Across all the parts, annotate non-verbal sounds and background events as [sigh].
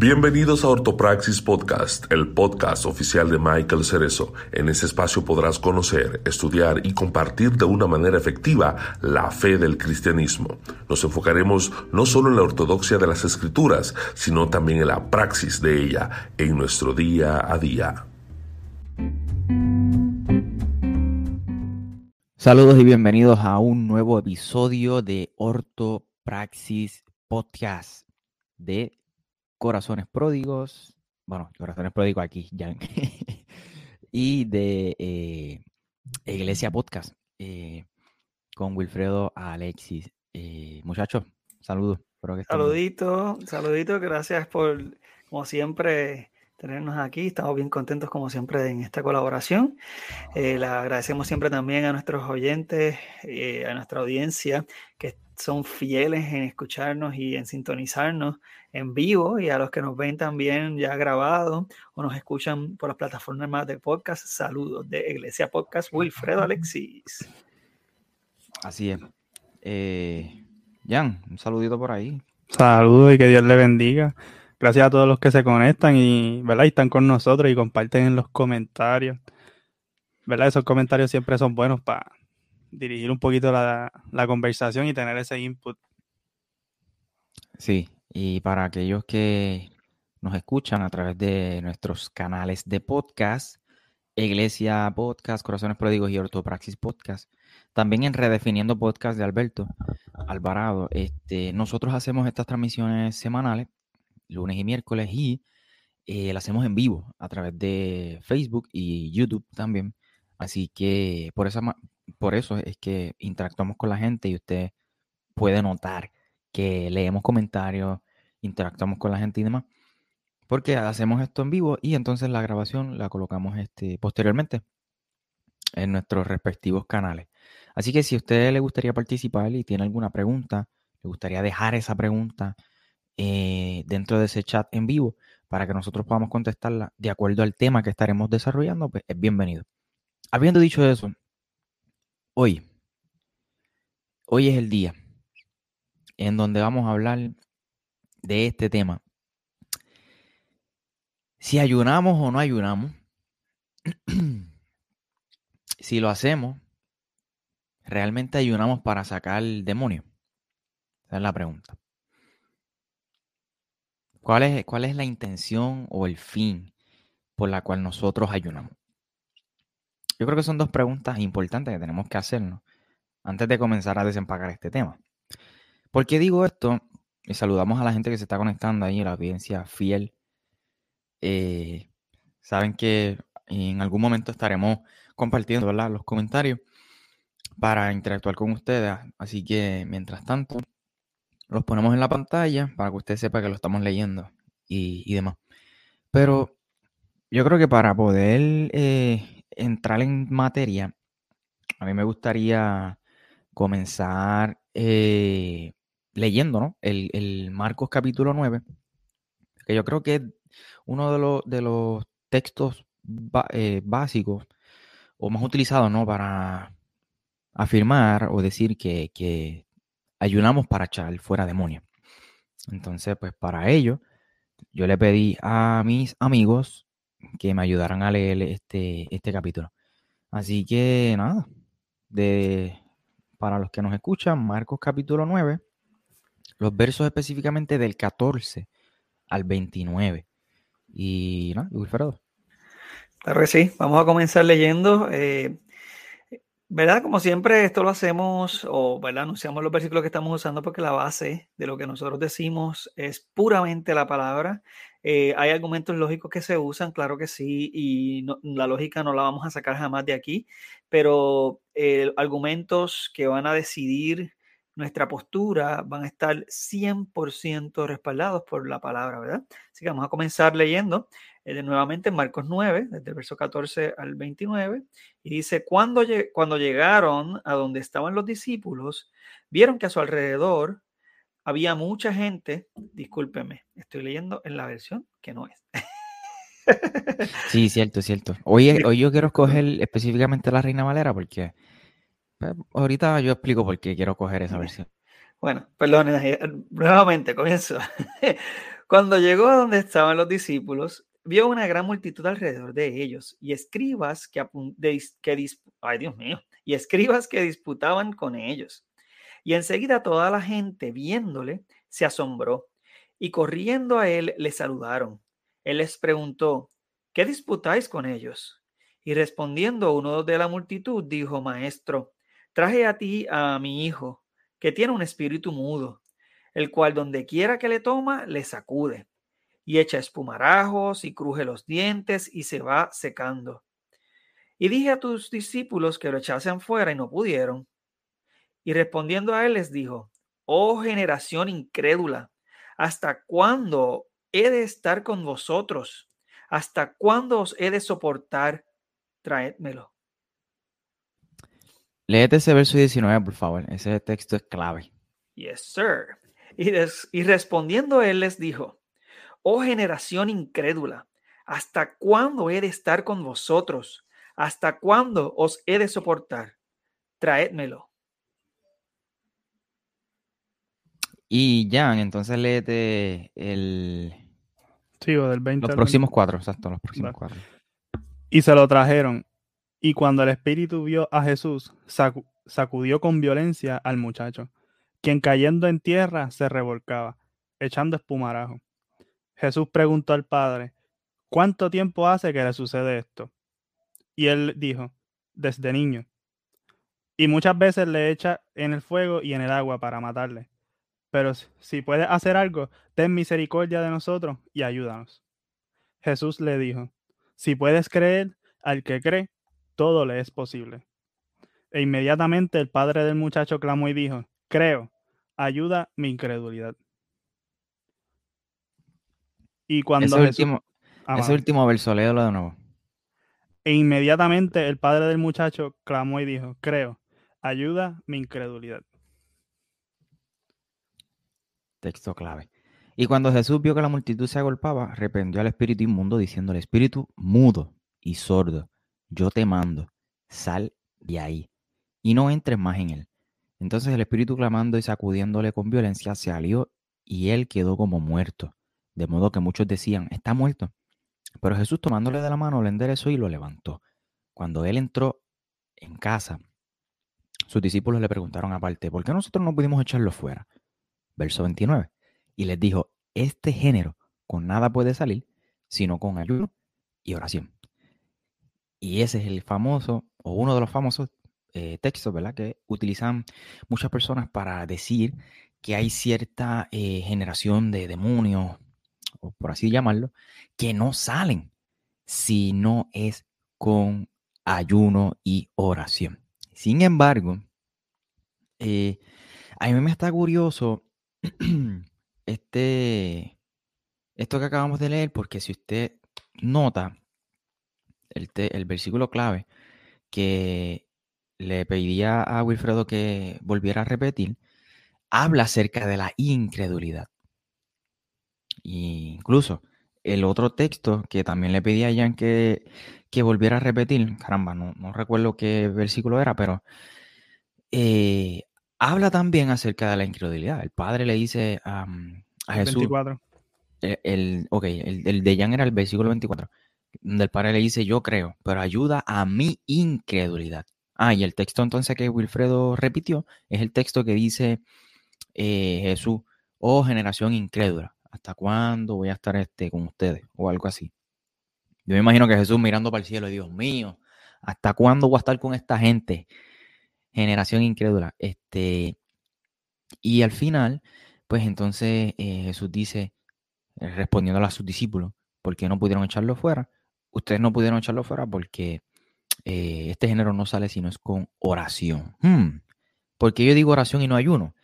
Bienvenidos a Ortopraxis Podcast, el podcast oficial de Michael Cerezo. En este espacio podrás conocer, estudiar y compartir de una manera efectiva la fe del cristianismo. Nos enfocaremos no solo en la ortodoxia de las escrituras, sino también en la praxis de ella en nuestro día a día. Saludos y bienvenidos a un nuevo episodio de Ortopraxis Podcast de Corazones Pródigos, bueno, Corazones Pródigos aquí, ya, [laughs] y de eh, Iglesia Podcast eh, con Wilfredo Alexis. Eh, muchachos, saludos. Saludito, saludito, gracias por, como siempre, tenernos aquí. Estamos bien contentos, como siempre, en esta colaboración. le agradecemos siempre también a nuestros oyentes, a nuestra audiencia, que son fieles en escucharnos y en sintonizarnos en vivo y a los que nos ven también ya grabado o nos escuchan por las plataformas más de podcast. Saludos de Iglesia Podcast, Wilfredo Alexis. Así es. Eh, Jan, un saludito por ahí. Saludos y que Dios le bendiga. Gracias a todos los que se conectan y, ¿verdad? están con nosotros y comparten en los comentarios. ¿Verdad? Esos comentarios siempre son buenos para dirigir un poquito la, conversación y tener ese input. Sí, y para aquellos que nos escuchan a través de nuestros canales de podcast, Iglesia Podcast, Corazones Pródigos y Ortopraxis Podcast, también en Redefiniendo Podcast de Alberto Alvarado, este, nosotros hacemos estas transmisiones semanales, lunes y miércoles, y eh, las hacemos en vivo a través de Facebook y YouTube también. Así que por esa, por eso es que interactuamos con la gente y usted puede notar que leemos comentarios, interactuamos con la gente y demás, porque hacemos esto en vivo y entonces la grabación la colocamos este, posteriormente en nuestros respectivos canales. Así que si a usted le gustaría participar y tiene alguna pregunta, le gustaría dejar esa pregunta eh, dentro de ese chat en vivo para que nosotros podamos contestarla de acuerdo al tema que estaremos desarrollando, pues es bienvenido. Habiendo dicho eso, Hoy, hoy es el día en donde vamos a hablar de este tema. Si ayunamos o no ayunamos, [clears throat] si lo hacemos, ¿realmente ayunamos para sacar el demonio? Esa es la pregunta. ¿Cuál es, ¿Cuál es la intención o el fin por la cual nosotros ayunamos? Yo creo que son dos preguntas importantes que tenemos que hacernos antes de comenzar a desempacar este tema. ¿Por qué digo esto? Y saludamos a la gente que se está conectando ahí, la audiencia fiel. Eh, saben que en algún momento estaremos compartiendo los comentarios para interactuar con ustedes. Así que mientras tanto, los ponemos en la pantalla para que usted sepa que lo estamos leyendo y, demás. Pero yo creo que para poder eh, entrar en materia, a mí me gustaría comenzar eh, leyendo ¿no? el, Marcos capítulo 9, que yo creo que es uno de los, de los textos eh, básicos o más utilizados ¿no? para afirmar o decir que, que ayunamos para echar fuera demonios. Entonces, pues para ello, yo le pedí a mis amigos que me ayudaran a leer este, este capítulo. Así que nada, de, para los que nos escuchan, Marcos capítulo 9, los versos específicamente del 14 al 29. Y nada, Wilfredo. Claro sí, vamos a comenzar leyendo. Eh, ¿Verdad? Como siempre, esto lo hacemos, o ¿verdad? anunciamos los versículos que estamos usando porque la base de lo que nosotros decimos es puramente la palabra. Eh, hay argumentos lógicos que se usan, claro que sí, y la lógica no la vamos a sacar jamás de aquí, pero eh, argumentos que van a decidir nuestra postura van a estar 100% respaldados por la palabra, ¿verdad? Así que vamos a comenzar leyendo eh, nuevamente Marcos 9, desde el verso 14 al 29, y dice, cuando, cuando llegaron a donde estaban los discípulos, vieron que a su alrededor había mucha gente, discúlpeme, estoy leyendo en la versión que no es. sí, cierto, cierto. Hoy, [laughs] hoy yo quiero escoger específicamente la Reina Valera porque pues, ahorita yo explico por qué quiero coger esa versión. Bueno, perdón, eh, nuevamente comienzo. [laughs] Cuando llegó a donde estaban los discípulos, vio una gran multitud alrededor de ellos y escribas que, que ay Dios mío, y escribas que disputaban con ellos. Y enseguida toda la gente, viéndole, se asombró y corriendo a él le saludaron. Él les preguntó, ¿qué disputáis con ellos? Y respondiendo uno de la multitud, dijo, Maestro, traje a ti a mi hijo, que tiene un espíritu mudo, el cual donde quiera que le toma, le sacude, y echa espumarajos y cruje los dientes y se va secando. Y dije a tus discípulos que lo echasen fuera y no pudieron. Y respondiendo a él les dijo, oh generación incrédula, ¿hasta cuándo he de estar con vosotros? ¿Hasta cuándo os he de soportar? Traédmelo. Léete ese verso 19, por favor. Ese texto es clave. Yes, sir. Y, y respondiendo él les dijo, oh generación incrédula, ¿hasta cuándo he de estar con vosotros? ¿Hasta cuándo os he de soportar? Traédmelo. Y Jan, entonces léete el. Sigo del 20 Los próximos cuatro, exacto, los próximos cuatro. Y se lo trajeron. Y cuando el espíritu vio a Jesús, sacudió con violencia al muchacho, quien cayendo en tierra se revolcaba, echando espumarajo. Jesús preguntó al padre, ¿cuánto tiempo hace que le sucede esto? Y él dijo, desde niño. Y muchas veces le echa en el fuego y en el agua para matarle. Pero si puedes hacer algo, ten misericordia de nosotros y ayúdanos. Jesús le dijo, si puedes creer, al que cree, todo le es posible. E inmediatamente el padre del muchacho clamó y dijo, creo, ayuda mi incredulidad. Y cuando ese, último, ah, ese último verso, léelo de nuevo. E inmediatamente el padre del muchacho clamó y dijo, creo, ayuda mi incredulidad. Texto clave. Y cuando Jesús vio que la multitud se agolpaba, reprendió al espíritu inmundo diciendo, el espíritu mudo y sordo, yo te mando, sal de ahí y no entres más en él. Entonces el espíritu clamando y sacudiéndole con violencia salió y él quedó como muerto. De modo que muchos decían, está muerto. Pero Jesús tomándole de la mano le enderezó y lo levantó. Cuando él entró en casa, sus discípulos le preguntaron aparte, ¿por qué nosotros no pudimos echarlo fuera? Verso 29. Y les dijo, este género con nada puede salir, sino con ayuno y oración. Y ese es el famoso, o uno de los famosos eh, textos, ¿verdad? Que utilizan muchas personas para decir que hay cierta eh, generación de demonios, o por así llamarlo, que no salen si no es con ayuno y oración. Sin embargo, eh, a mí me está curioso [clears throat] este, esto que acabamos de leer, porque si usted nota el, el versículo clave que le pedía a Wilfredo que volviera a repetir, habla acerca de la incredulidad. Incluso el otro texto que también le pedí a Jan que, que volviera a repetir, caramba, no, no recuerdo qué versículo era, pero eh, habla también acerca de la incredulidad. El padre le dice a Jesús. 24. El, el, ok, el, de Jan era el versículo 24, donde el padre le dice: Yo creo, pero ayuda a mi incredulidad. Ah, y el texto entonces que Wilfredo repitió es el texto que dice eh, Jesús, oh generación incrédula. ¿hasta cuándo voy a estar este, con ustedes? O algo así. Yo me imagino que Jesús mirando para el cielo, Dios mío, ¿hasta cuándo voy a estar con esta gente? Generación incrédula. Este, y al final, pues entonces eh, Jesús dice, eh, respondiendo a sus discípulos, ¿por qué no pudieron echarlo fuera? Ustedes no pudieron echarlo fuera porque eh, este género no sale si no es con oración. Hmm. ¿Por qué yo digo oración y no ayuno?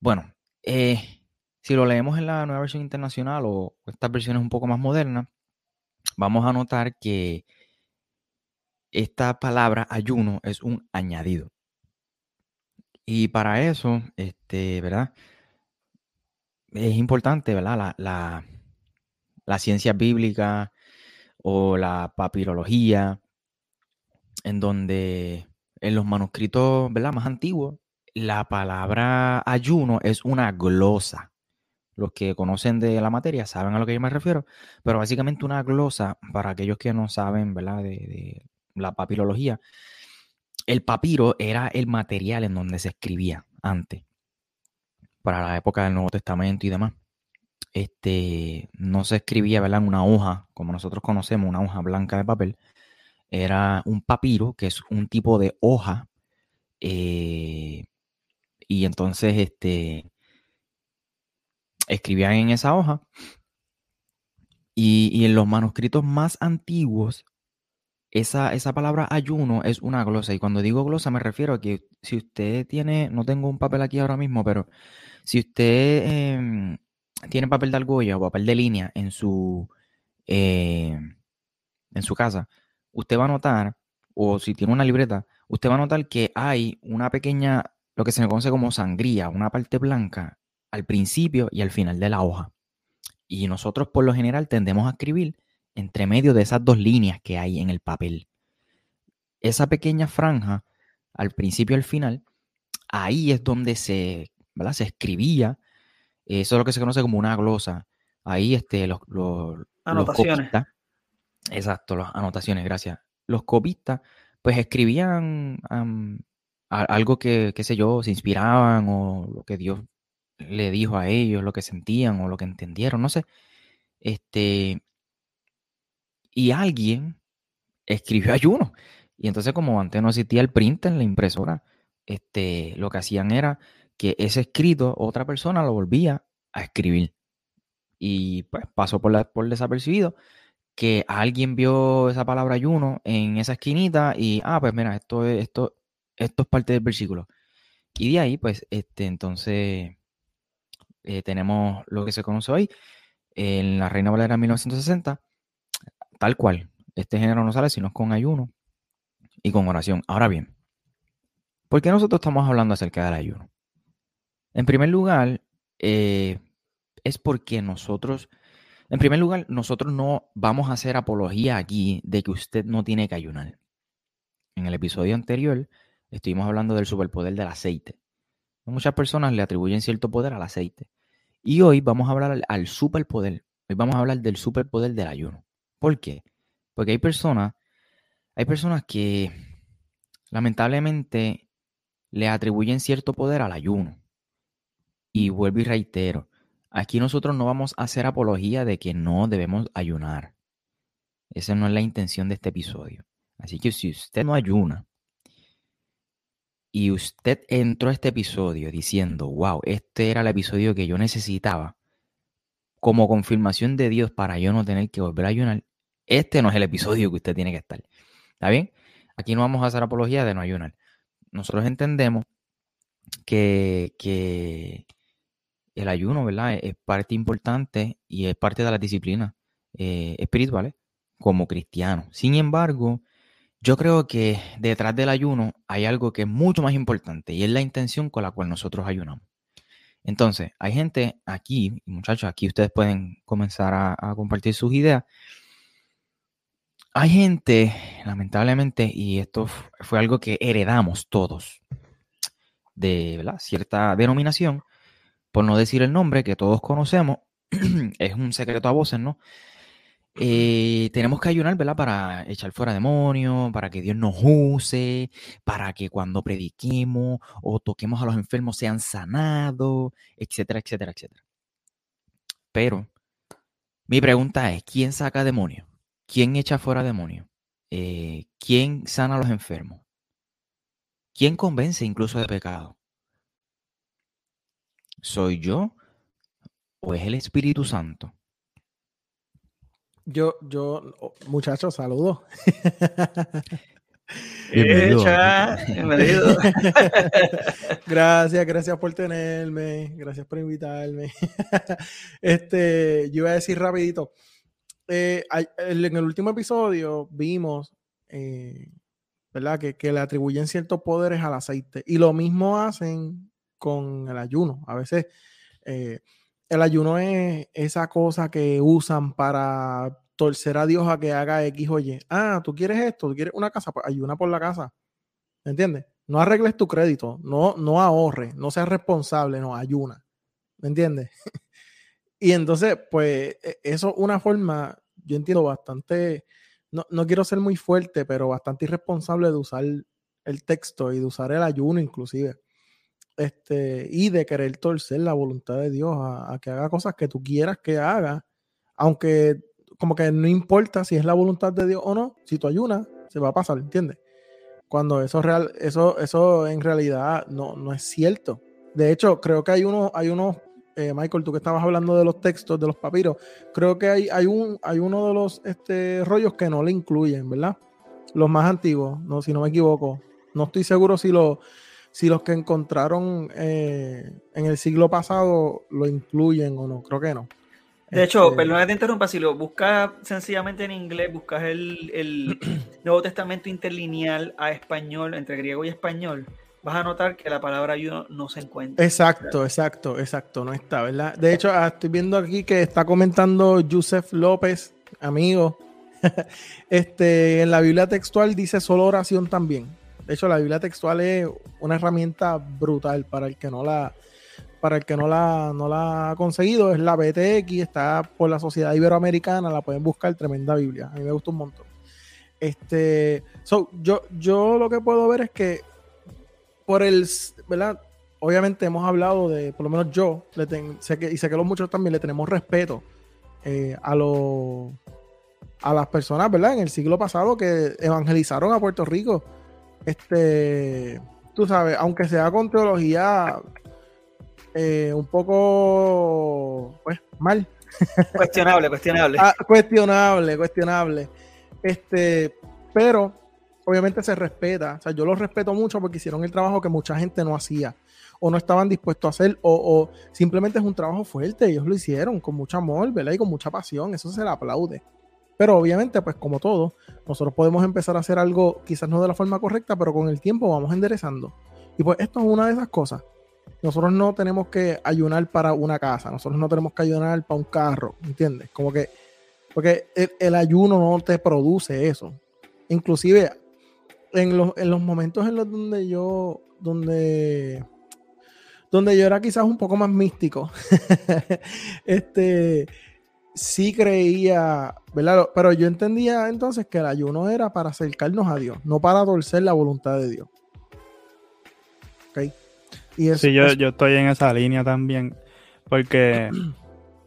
Bueno, si lo leemos en la nueva versión internacional o estas versiones un poco más modernas, vamos a notar que esta palabra ayuno es un añadido. Y para eso, este, ¿verdad? Es importante, ¿verdad? La, la ciencia bíblica o la papirología, en donde en los manuscritos, ¿verdad? Más antiguos, la palabra ayuno es una glosa Los que conocen de la materia saben a lo que yo me refiero, pero básicamente una glosa, para aquellos que no saben, ¿verdad? De, de la papirología, el papiro era el material en donde se escribía antes, para la época del Nuevo Testamento y demás. Este, no se escribía, ¿verdad? En una hoja, como nosotros conocemos, una hoja blanca de papel. Era un papiro, que es un tipo de hoja. eh, y entonces, este, escribían en esa hoja. Y, y en los manuscritos más antiguos, esa, esa palabra ayuno es una glosa. Y cuando digo glosa me refiero a que si usted tiene, no tengo un papel aquí ahora mismo, pero si usted em, tiene papel de argolla o papel de línea en su, eh, en su casa, usted va a notar, o si tiene una libreta, usted va a notar que hay una pequeña, lo que se conoce como sangría, una parte blanca al principio y al final de la hoja. Y nosotros por lo general tendemos a escribir entre medio de esas dos líneas que hay en el papel. Esa pequeña franja, al principio y al final, ahí es donde se, ¿verdad? se escribía. Eso es lo que se conoce como una glosa. Ahí este, los, los, los Anotaciones. copistas, exacto, las anotaciones, gracias. Los copistas, pues escribían algo que, qué sé yo, se inspiraban o lo que Dios le dijo a ellos, lo que sentían o lo que entendieron, no sé. Este, y alguien escribió [laughs] ayuno. Y entonces, como antes no existía el print en la impresora, este, lo que hacían era que ese escrito otra persona lo volvía a escribir. Y pues pasó por, la- por desapercibido que alguien vio esa palabra ayuno en esa esquinita y, ah, pues mira, esto es, esto, esto es parte del versículo. Y de ahí, pues, este, entonces, eh, tenemos lo que se conoce hoy en la Reina Valera 1960, tal cual. Este género no sale sino con ayuno y con oración. Ahora bien, ¿por qué nosotros estamos hablando acerca del ayuno? En primer lugar, eh, es porque nosotros, en primer lugar, nosotros no vamos a hacer apología aquí de que usted no tiene que ayunar. En el episodio anterior estuvimos hablando del superpoder del aceite. Muchas personas le atribuyen cierto poder al aceite. Y hoy vamos a hablar al, al superpoder. Hoy vamos a hablar del superpoder del ayuno. ¿Por qué? Porque hay personas, hay personas que lamentablemente le atribuyen cierto poder al ayuno. Y vuelvo y reitero, aquí nosotros no vamos a hacer apología de que no debemos ayunar. Esa no es la intención de este episodio. Así que si usted no ayuna y usted entró a este episodio diciendo, wow, este era el episodio que yo necesitaba como confirmación de Dios para yo no tener que volver a ayunar, este no es el episodio que usted tiene que estar. ¿Está bien? Aquí no vamos a hacer apología de no ayunar. Nosotros entendemos que, que el ayuno, ¿verdad? Es parte importante y es parte de las disciplinas eh, espirituales como cristianos. Sin embargo, yo creo que detrás del ayuno hay algo que es mucho más importante y es la intención con la cual nosotros ayunamos. Entonces, hay gente aquí, muchachos, aquí ustedes pueden comenzar a, a compartir sus ideas. Hay gente, lamentablemente, y esto fue algo que heredamos todos de cierta denominación, por no decir el nombre que todos conocemos, [clears throat] es un secreto a voces, ¿no? Eh, tenemos que ayunar, ¿verdad? Para echar fuera demonios, para que Dios nos use, para que cuando prediquemos o toquemos a los enfermos sean sanados, etcétera, etcétera, etcétera. Pero mi pregunta es, ¿quién saca demonios? ¿Quién echa fuera demonios? Eh, ¿Quién sana a los enfermos? ¿Quién convence incluso de pecado? ¿Soy yo o es el Espíritu Santo? Yo, yo, oh, muchachos, saludos. [laughs] Bienvenido. Echa, bienvenido. [laughs] gracias, gracias por tenerme, gracias por invitarme. [laughs] este, yo iba a decir rapidito, eh, en el último episodio vimos, eh, ¿verdad? Que, le atribuyen ciertos poderes al aceite y lo mismo hacen con el ayuno. A veces eh, el ayuno es esa cosa que usan para torcer a Dios a que haga X o Y. Ah, tú quieres esto, tú quieres una casa, pues ayuna por la casa. ¿Me entiendes? No arregles tu crédito, no, no ahorres, no seas responsable, no, ayuna. ¿Me entiendes? [laughs] Y entonces, pues, e, eso es una forma, yo entiendo bastante, no, no quiero ser muy fuerte, pero bastante irresponsable de usar el texto y de usar el ayuno inclusive. Este, y de querer torcer la voluntad de Dios a, que haga cosas que tú quieras que haga, aunque como que no importa si es la voluntad de Dios o no, si tú ayunas, se va a pasar, ¿entiendes? Cuando eso real, eso, eso en realidad no, no es cierto. De hecho, creo que hay uno, hay unos, eh, Michael, tú que estabas hablando de los textos, de los papiros, creo que hay, hay, un, hay uno de los este, rollos que no le incluyen, ¿verdad? Los más antiguos, no, si no me equivoco. No estoy seguro si, lo, si los que encontraron eh, en el siglo pasado lo incluyen o no. Creo que no. De hecho, este... perdón que te interrumpa, si lo buscas sencillamente en inglés, buscas el, el [clears throat] Nuevo Testamento interlineal a español, entre griego y español, vas a notar que la palabra ayuno no se encuentra. Exacto, exacto, exacto, no está, ¿verdad? De hecho, ah, estoy viendo aquí que está comentando Joseph López, amigo. [laughs] este, en la Biblia textual dice solo oración también. De hecho, la Biblia textual es una herramienta brutal para el que no la, para el que no la, no la ha conseguido. Es la BTX, está por la Sociedad Iberoamericana, la pueden buscar, tremenda Biblia. A mí me gusta un montón. Este, so, yo, yo lo que puedo ver es que por el, ¿verdad? Obviamente hemos hablado de, por lo menos yo, le sé que, y sé que los muchos también le tenemos respeto eh, a los a las personas, ¿verdad? En el siglo pasado que evangelizaron a Puerto Rico este, tú sabes, aunque sea con teología eh, un poco, pues, mal. Cuestionable, cuestionable. [laughs] Ah, cuestionable, cuestionable. Este, pero obviamente se respeta. O sea, yo los respeto mucho porque hicieron el trabajo que mucha gente no hacía o no estaban dispuestos a hacer o, o simplemente es un trabajo fuerte. Ellos lo hicieron con mucho amor, ¿verdad? Y con mucha pasión. Eso se le aplaude. Pero obviamente, pues como todo, nosotros podemos empezar a hacer algo quizás no de la forma correcta, pero con el tiempo vamos enderezando. Y pues esto es una de esas cosas. Nosotros no tenemos que ayunar para una casa, nosotros no tenemos que ayunar para un carro, ¿entiendes? Como que, porque el, ayuno no te produce eso. Inclusive en los, en los momentos en los donde yo, donde, donde yo era quizás un poco más místico, [laughs] este, sí creía, ¿verdad? Pero yo entendía entonces que el ayuno era para acercarnos a Dios, no para torcer la voluntad de Dios. ¿Ok? Y sí, yo, yo estoy en esa línea también, porque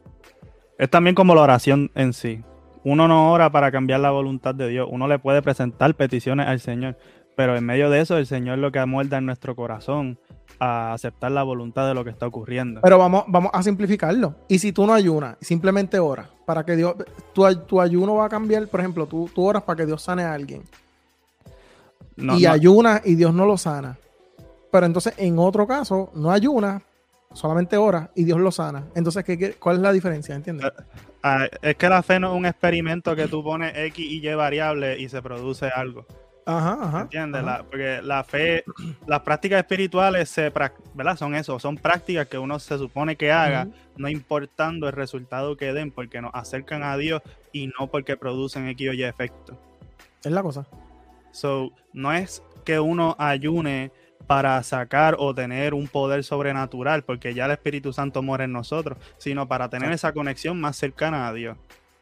[clears throat] es también como la oración en sí. Uno no ora para cambiar la voluntad de Dios, uno le puede presentar peticiones al Señor, pero en medio de eso el Señor lo que amuelda en nuestro corazón a aceptar la voluntad de lo que está ocurriendo. Pero vamos, vamos a simplificarlo. Y si tú no ayunas, simplemente oras para que Dios, tu, ayuno va a cambiar, por ejemplo, tú, tú oras para que Dios sane a alguien. y ayunas y Dios no lo sana. Pero entonces en otro caso, no ayunas, solamente oras y Dios lo sana. Entonces, ¿qué, cuál es la diferencia? ¿Entiendes? Ah, es que la fe no es un experimento que tú pones X y Y variables y se produce algo. Ajá, ajá. ¿Entiendes? porque la fe, las prácticas espirituales se, ¿verdad? son eso, son prácticas que uno se supone que haga, no importando el resultado que den, porque nos acercan a Dios y no porque producen X o Y efecto. Es la cosa. So, no es que uno ayune para sacar o tener un poder sobrenatural, porque ya el Espíritu Santo muere en nosotros, sino para tener esa conexión más cercana a Dios.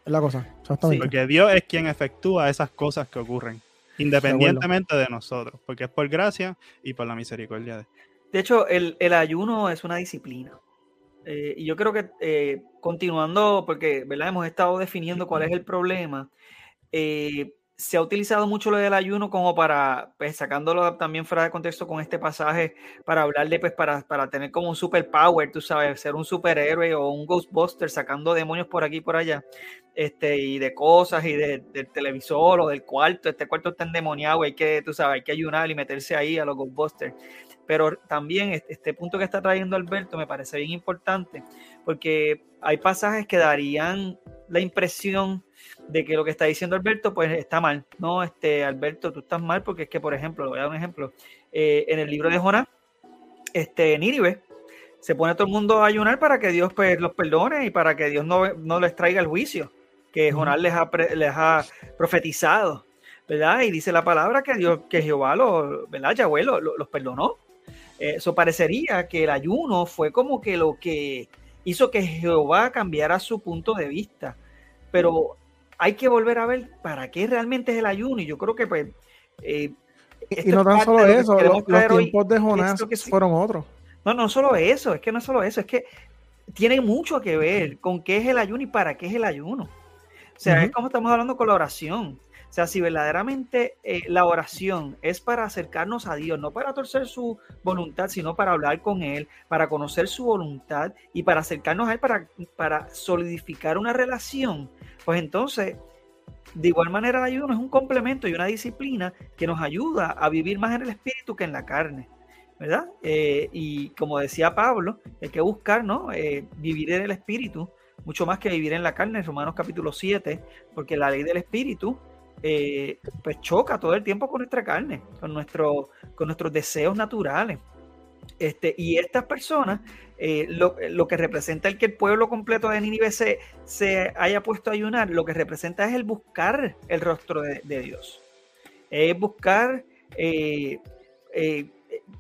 Es la cosa, Porque Dios es quien efectúa esas cosas que ocurren. Independientemente de nosotros, porque es por gracia y por la misericordia de De hecho, el, el ayuno es una disciplina. Eh, y yo creo que eh, continuando, porque ¿verdad? hemos estado definiendo cuál es el problema, eh, se ha utilizado mucho lo del ayuno como para, pues sacándolo también fuera de contexto con este pasaje, para hablarle, pues para, para tener como un superpower, tú sabes, ser un superhéroe o un Ghostbuster sacando demonios por aquí y por allá, este, y de cosas y de, del televisor o del cuarto, este cuarto está endemoniado, hay que, tú sabes, hay que ayunar y meterse ahí a los Ghostbusters. Pero también este punto que está trayendo Alberto me parece bien importante, porque hay pasajes que darían la impresión de que lo que está diciendo Alberto, pues está mal. No, este, Alberto, tú estás mal porque es que, por ejemplo, le voy a dar un ejemplo. Eh, en el libro de Jonás, este, Níribe, se pone todo el mundo a ayunar para que Dios pues, los perdone y para que Dios no, no les traiga el juicio que Jonás les ha, les ha profetizado, ¿verdad? Y dice la palabra que Dios, que Jehová, lo, ¿verdad? Yahweh los perdonó. Eso parecería que el ayuno fue como que lo que hizo que Jehová cambiara su punto de vista. Pero hay que volver a ver para qué realmente es el ayuno. Y yo creo que pues... Eh, y no tan solo eso, los, tiempos de Jonás fueron otros. No, no solo eso, es que no solo eso, es que tiene mucho que ver con qué es el ayuno y para qué es el ayuno. O sea, es como estamos hablando con la oración. O sea, si verdaderamente eh, la oración es para acercarnos a Dios, no para torcer su voluntad, sino para hablar con Él, para conocer su voluntad y para acercarnos a Él, para, para solidificar una relación, pues entonces, de igual manera el ayuno es un complemento y una disciplina que nos ayuda a vivir más en el espíritu que en la carne. ¿verdad? Eh, y como decía Pablo, hay que buscar, ¿no? Eh, vivir en el espíritu, mucho más que vivir en la carne, en Romanos capítulo 7, porque la ley del espíritu, eh, pues choca todo el tiempo con nuestra carne, con, nuestro, con nuestros deseos naturales. Este, y estas personas, lo, que representa el que el pueblo completo de Nínive se, se, haya puesto a ayunar, lo que representa es el buscar el rostro de, Dios. Es buscar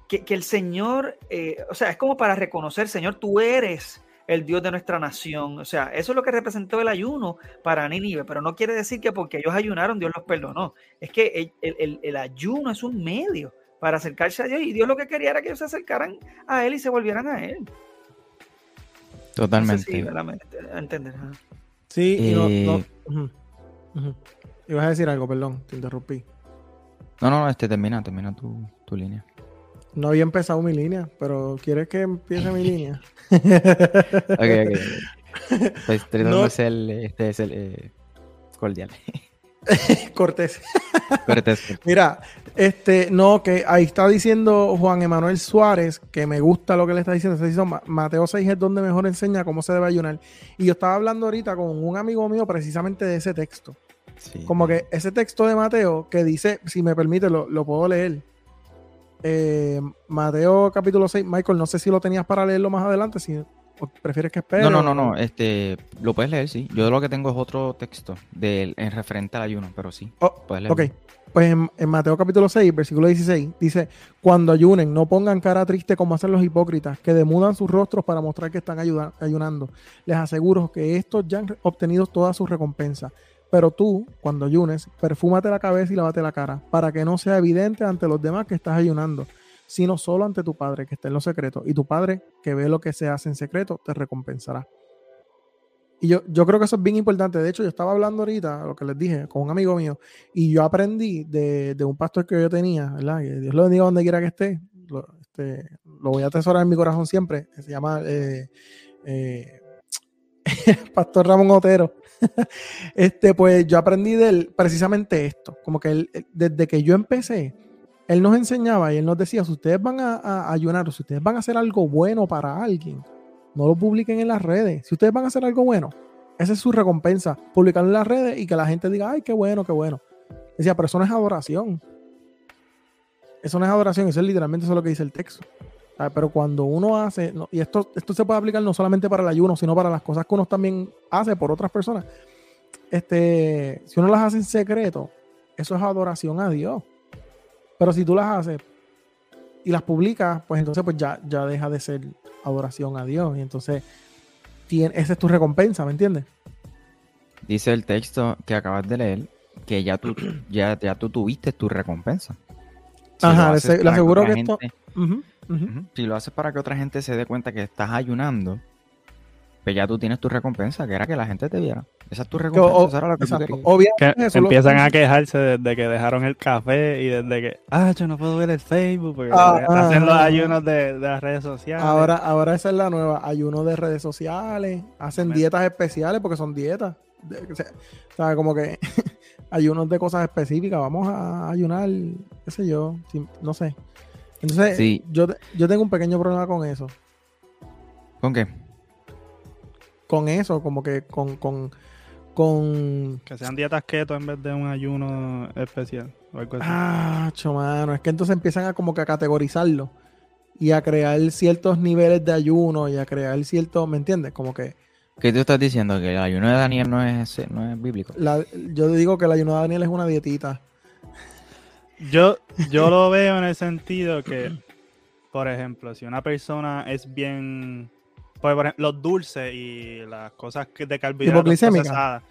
que, el Señor, eh, o sea, es como para reconocer, Señor, tú eres el Dios de nuestra nación. O sea, eso es lo que representó el ayuno para Nínive, pero no quiere decir que porque ellos ayunaron, Dios los perdonó. Es que el, ayuno es un medio para acercarse a Dios y Dios lo que quería era que ellos se acercaran a Él y se volvieran a Él. Totalmente. sí, entender. Sí, y no, eh, Ibas a decir algo, perdón, te interrumpí. No, no, este termina, termina tu, tu línea. No había empezado mi línea, pero ¿quieres que empiece mi línea? [laughs] ok, ok. Pues [laughs] el, este es el eh, cordial. [laughs] Cortés. Cortés. Mira, este, no, que ahí está diciendo Juan Emanuel Suárez, que me gusta lo que le está diciendo. Está diciendo Mateo 6 es donde mejor enseña cómo se debe ayunar. Y yo estaba hablando ahorita con un amigo mío precisamente de ese texto. Como que ese texto de Mateo que dice, si me permite, lo, lo puedo leer eh, Mateo capítulo 6, Michael, no sé si lo tenías para leerlo más adelante, si prefieres que espere. No, no, no, no, este, lo puedes leer, sí. Yo lo que tengo es otro texto de, en referente al ayuno, pero sí. Oh, puedes leerlo. Ok, pues en, Mateo capítulo 6, versículo 16, dice, cuando ayunen, no pongan cara triste como hacen los hipócritas, que demudan sus rostros para mostrar que están ayunando. Les aseguro que estos ya han obtenido toda su recompensa. Pero tú, cuando ayunes, perfúmate la cabeza y lávate la cara, para que no sea evidente ante los demás que estás ayunando, sino solo ante tu Padre que está en lo secreto. Y tu Padre, que ve lo que se hace en secreto, te recompensará. Y yo, yo creo que eso es bien importante. De hecho, yo estaba hablando ahorita, lo que les dije, con un amigo mío, y yo aprendí de, un pastor que yo tenía, ¿verdad? Que Dios lo bendiga donde quiera que esté. Lo, este, voy a atesorar en mi corazón siempre. Se llama eh, eh, [laughs] Pastor Ramón Otero. [laughs] este, pues yo aprendí de él precisamente esto, como que él, desde que yo empecé, él nos enseñaba y él nos decía, si ustedes van a, ayunar o si ustedes van a hacer algo bueno para alguien, no lo publiquen en las redes. Si ustedes van a hacer algo bueno, esa es su recompensa, publicarlo en las redes y que la gente diga, ay, qué bueno, qué bueno. Decía, pero eso no es adoración. Eso no es adoración, eso es literalmente eso es lo que dice el texto. Pero cuando uno hace, y esto, esto se puede aplicar no solamente para el ayuno, sino para las cosas que uno también hace por otras personas. Este, si uno las hace en secreto, eso es adoración a Dios. Pero si tú las haces y las publicas, pues entonces pues ya, ya deja de ser adoración a Dios. Y entonces tiene, esa es tu recompensa, ¿me entiendes? Dice el texto que acabas de leer que ya tú, [clears throat] ya, ya tú tuviste tu recompensa. Ajá, le aseguro que esto. Si lo haces para que otra gente se dé cuenta que estás ayunando, pues ya tú tienes tu recompensa, que era que la gente te viera. Esa es tu recompensa, era lo que tú empiezan a quejarse desde que dejaron el café y desde que, ah, yo no puedo ver el Facebook porque ah, hacen los ah, ayunos de, las redes sociales. Ahora, ahora esa es la nueva, ayuno de redes sociales, hacen dietas especiales porque son dietas. O sea, como que [laughs] ayunos de cosas específicas, vamos a ayunar, qué sé yo, no sé. Entonces, yo, yo tengo un pequeño problema con eso. ¿Con qué? Con eso, como que con, con, con... Que sean dietas keto en vez de un ayuno especial. Ah, chomano, es que entonces empiezan a como que a categorizarlo y a crear ciertos niveles de ayuno y a crear ciertos, ¿me entiendes? Como que... ¿Qué tú estás diciendo? ¿Que el ayuno de Daniel no es, no es bíblico? yo digo que el ayuno de Daniel es una dietita. Yo, [laughs] yo lo veo en el sentido que, por ejemplo, si una persona es bien, Pues, por ejemplo, los dulces y las cosas que de carbohidratos procesadas.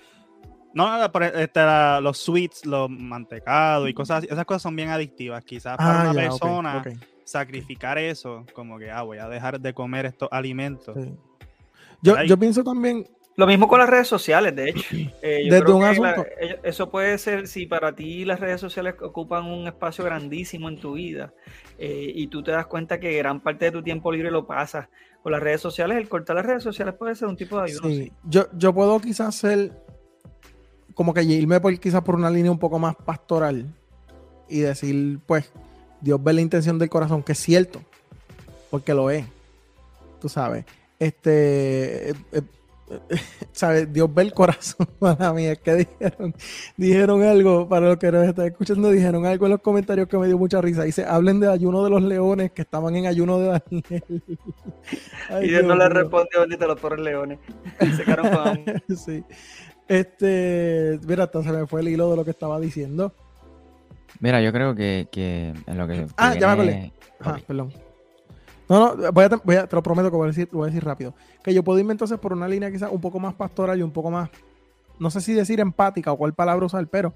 No, no, por este, la- los sweets, los mantecados y cosas así. Esas cosas son bien adictivas. Quizás para Ah, una ya, persona sacrificar eso, como que, ah, voy a dejar de comer estos alimentos. sí. Yo, yo pienso también, Lo mismo con las redes sociales, de hecho. [clears throat] Eh, yo Desde creo que la- eso puede ser, si para ti las redes sociales ocupan un espacio grandísimo en tu vida eh, y tú te das cuenta que gran parte de tu tiempo libre lo pasas con las redes sociales, el cortar las redes sociales puede ser un tipo de ayuno. sí, yo, yo puedo quizás ser como que irme por, quizás por una línea un poco más pastoral y decir, pues, Dios ve la intención del corazón, que es cierto, porque lo es, tú sabes. Este, eh, eh, [laughs] ¿sabes? Dios ve el corazón, [laughs] para mí, es que dijeron, dijeron algo, para los que nos están escuchando, dijeron algo en los comentarios que me dio mucha risa. Dice, hablen de ayuno de los leones que estaban en ayuno de Daniel. [laughs] Ay, Y Dios no le respondió, bendito los pobres leones. Se quedaron con hambre. sí. Este, mira, hasta se me fue el hilo de lo que estaba diciendo. Mira, yo creo que, que en lo que. Ah, que ya me viene- Ajá, Ok. perdón. No, no, te lo prometo que voy a, decir, voy a decir rápido. Que yo puedo irme entonces por una línea quizás un poco más pastoral y un poco más, no sé si decir empática o cuál palabra usar, pero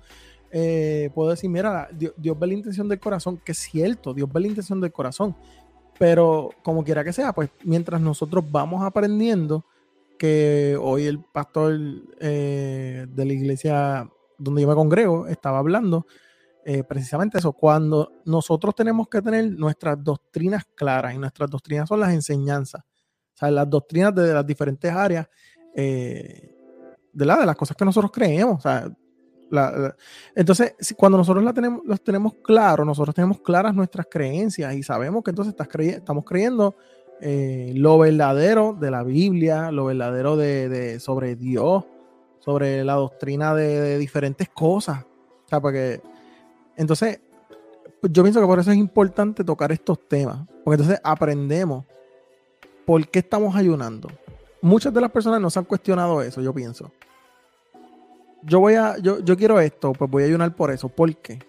eh, puedo decir, mira, Dios, Dios ve la intención del corazón, que es cierto, Dios ve la intención del corazón. Pero como quiera que sea, pues mientras nosotros vamos aprendiendo, que hoy el pastor eh, de la iglesia donde yo me congrego estaba hablando, eh, precisamente eso, cuando nosotros tenemos que tener nuestras doctrinas claras, y nuestras doctrinas son las enseñanzas, o sea, las doctrinas de las diferentes áreas, eh, de, la, de las cosas que nosotros creemos, o sea, entonces, cuando nosotros la tenemos, los tenemos claro, nosotros tenemos claras nuestras creencias y sabemos que entonces estás estamos creyendo eh, lo verdadero de la Biblia, lo verdadero de, de- sobre Dios, sobre la doctrina de, de diferentes cosas. O sea, porque entonces pues yo pienso que por eso es importante tocar estos temas, porque entonces aprendemos por qué estamos ayunando. Muchas de las personas no se han cuestionado eso, yo pienso. Yo voy a, yo, yo quiero esto, pues voy a ayunar por eso. ¿Por qué?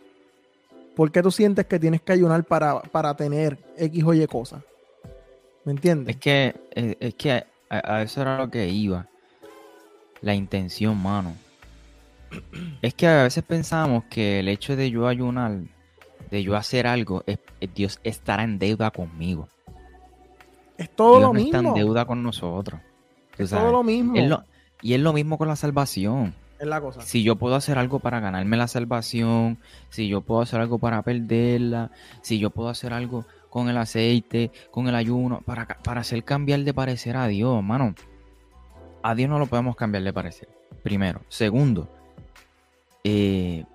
¿Por qué tú sientes que tienes que ayunar para, para tener X o Y cosas? ¿Me entiendes? Es que, eh, es que a eso era lo que iba. La intención, mano. Es que a veces pensamos que el hecho de yo ayunar, de yo hacer algo, es, es Dios estará en deuda conmigo. Es todo Dios lo no está en mismo. deuda con nosotros. Es todo lo mismo. Es lo- y es lo mismo con la salvación. Es la cosa. Si yo puedo hacer algo para ganarme la salvación, si yo puedo hacer algo para perderla, si yo puedo hacer algo con el aceite, con el ayuno, para, para hacer cambiar de parecer a Dios, mano. A Dios no lo podemos cambiar de parecer. Primero. Segundo, eh,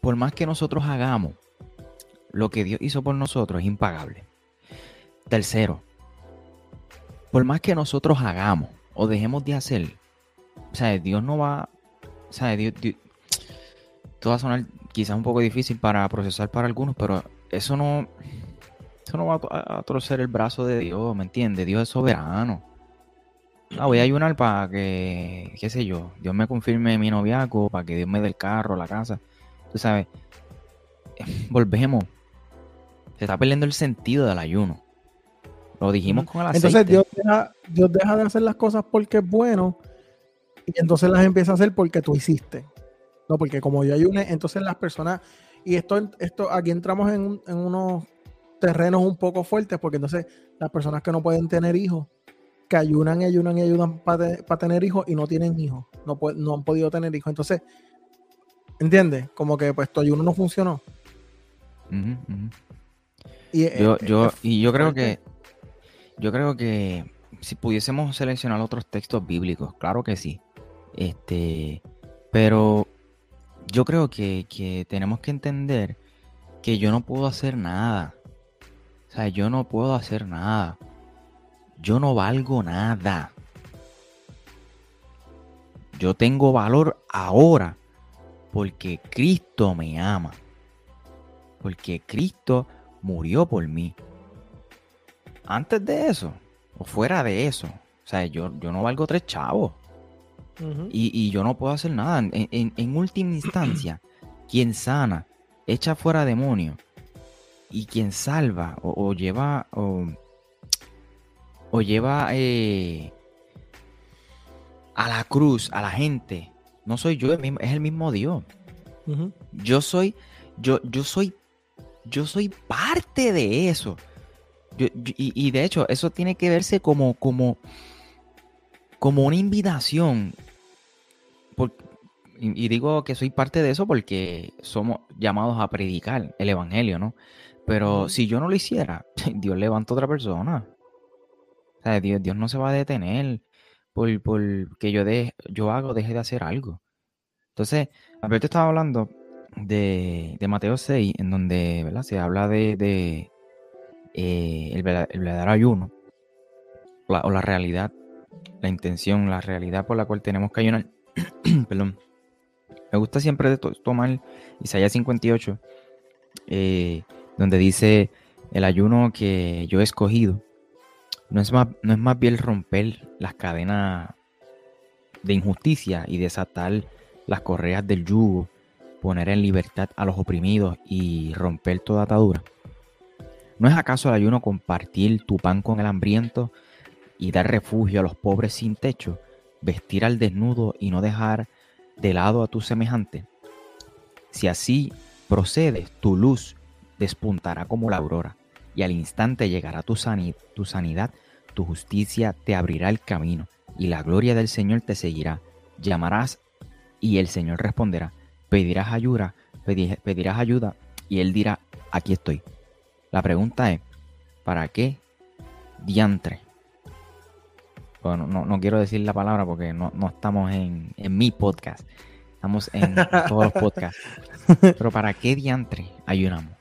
por más que nosotros hagamos, lo que Dios hizo por nosotros es impagable. Tercero, por más que nosotros hagamos o dejemos de hacer, o sea, Dios no va, o sea, Dios, Dios- esto va a sonar quizás un poco difícil para procesar para algunos, pero eso no, eso no va a, to- a torcer el brazo de Dios, ¿me entiendes? Dios es soberano. Ah, voy a ayunar para que, qué sé yo, Dios me confirme mi noviazgo, para que Dios me dé el carro, la casa. Tú sabes, volvemos. Se está perdiendo el sentido del ayuno. Lo dijimos con el aceite. Entonces Dios deja, Dios deja de hacer las cosas porque es bueno y entonces las empieza a hacer porque tú hiciste. No, porque como yo ayuné, entonces las personas, y esto, esto aquí entramos en unos terrenos un poco fuertes porque entonces las personas que no pueden tener hijos, que ayunan y ayunan y ayudan para tener hijos y no tienen hijos, no, no han podido tener hijos. Entonces, ¿entiendes? Como que pues tu ayuno no funcionó. Y, eh, Yo, eh, yo, es y yo creo que, yo creo que si pudiésemos seleccionar otros textos bíblicos, claro que sí. Este, pero yo creo que, que tenemos que entender que yo no puedo hacer nada. O sea, yo no puedo hacer nada. Yo no valgo nada. Yo tengo valor ahora porque Cristo me ama. Porque Cristo murió por mí. Antes de eso, o fuera de eso, o sea, yo, yo no valgo tres chavos. Y, y yo no puedo hacer nada. En, en- en última [clears throat] instancia, quien sana, echa fuera demonios. Y quien salva o, o lleva o, o lleva eh, a la cruz, a la gente. No soy yo, es el mismo Dios. Yo soy, yo, yo soy, yo soy parte de eso. y, de hecho, eso tiene que verse como, como, como una invitación. y, digo que soy parte de eso porque somos llamados a predicar el evangelio, ¿no? Pero si yo no lo hiciera, [laughs] Dios levanta a otra persona. Dios, Dios no se va a detener por, por que yo, de, yo hago, deje de hacer algo. Entonces, Alberto estaba hablando de, Mateo 6, en donde se habla de, eh, el, verdadero ayuno, o la realidad, la intención, la realidad por la cual tenemos que ayunar. [clears throat] Perdón. Me gusta siempre tomar Isaías 58, eh, donde dice, el ayuno que yo he escogido no es más, no es más bien romper las cadenas de injusticia y desatar las correas del yugo, poner en libertad a los oprimidos y romper toda atadura? ¿No es acaso el ayuno compartir tu pan con el hambriento y dar refugio a los pobres sin techo, vestir al desnudo y no dejar de lado a tu semejante? Si así procedes, tu luz despuntará como la aurora, y al instante llegará tu, tu sanidad, tu justicia te abrirá el camino, y la gloria del Señor te seguirá. Llamarás y el Señor responderá, pedirás ayuda, pedirás ayuda y Él dirá, aquí estoy. La pregunta es, ¿para qué diantre? Bueno, no, quiero decir la palabra porque no, estamos en, mi podcast, estamos en todos los podcasts. [laughs] Pero ¿para qué diantre ayunamos?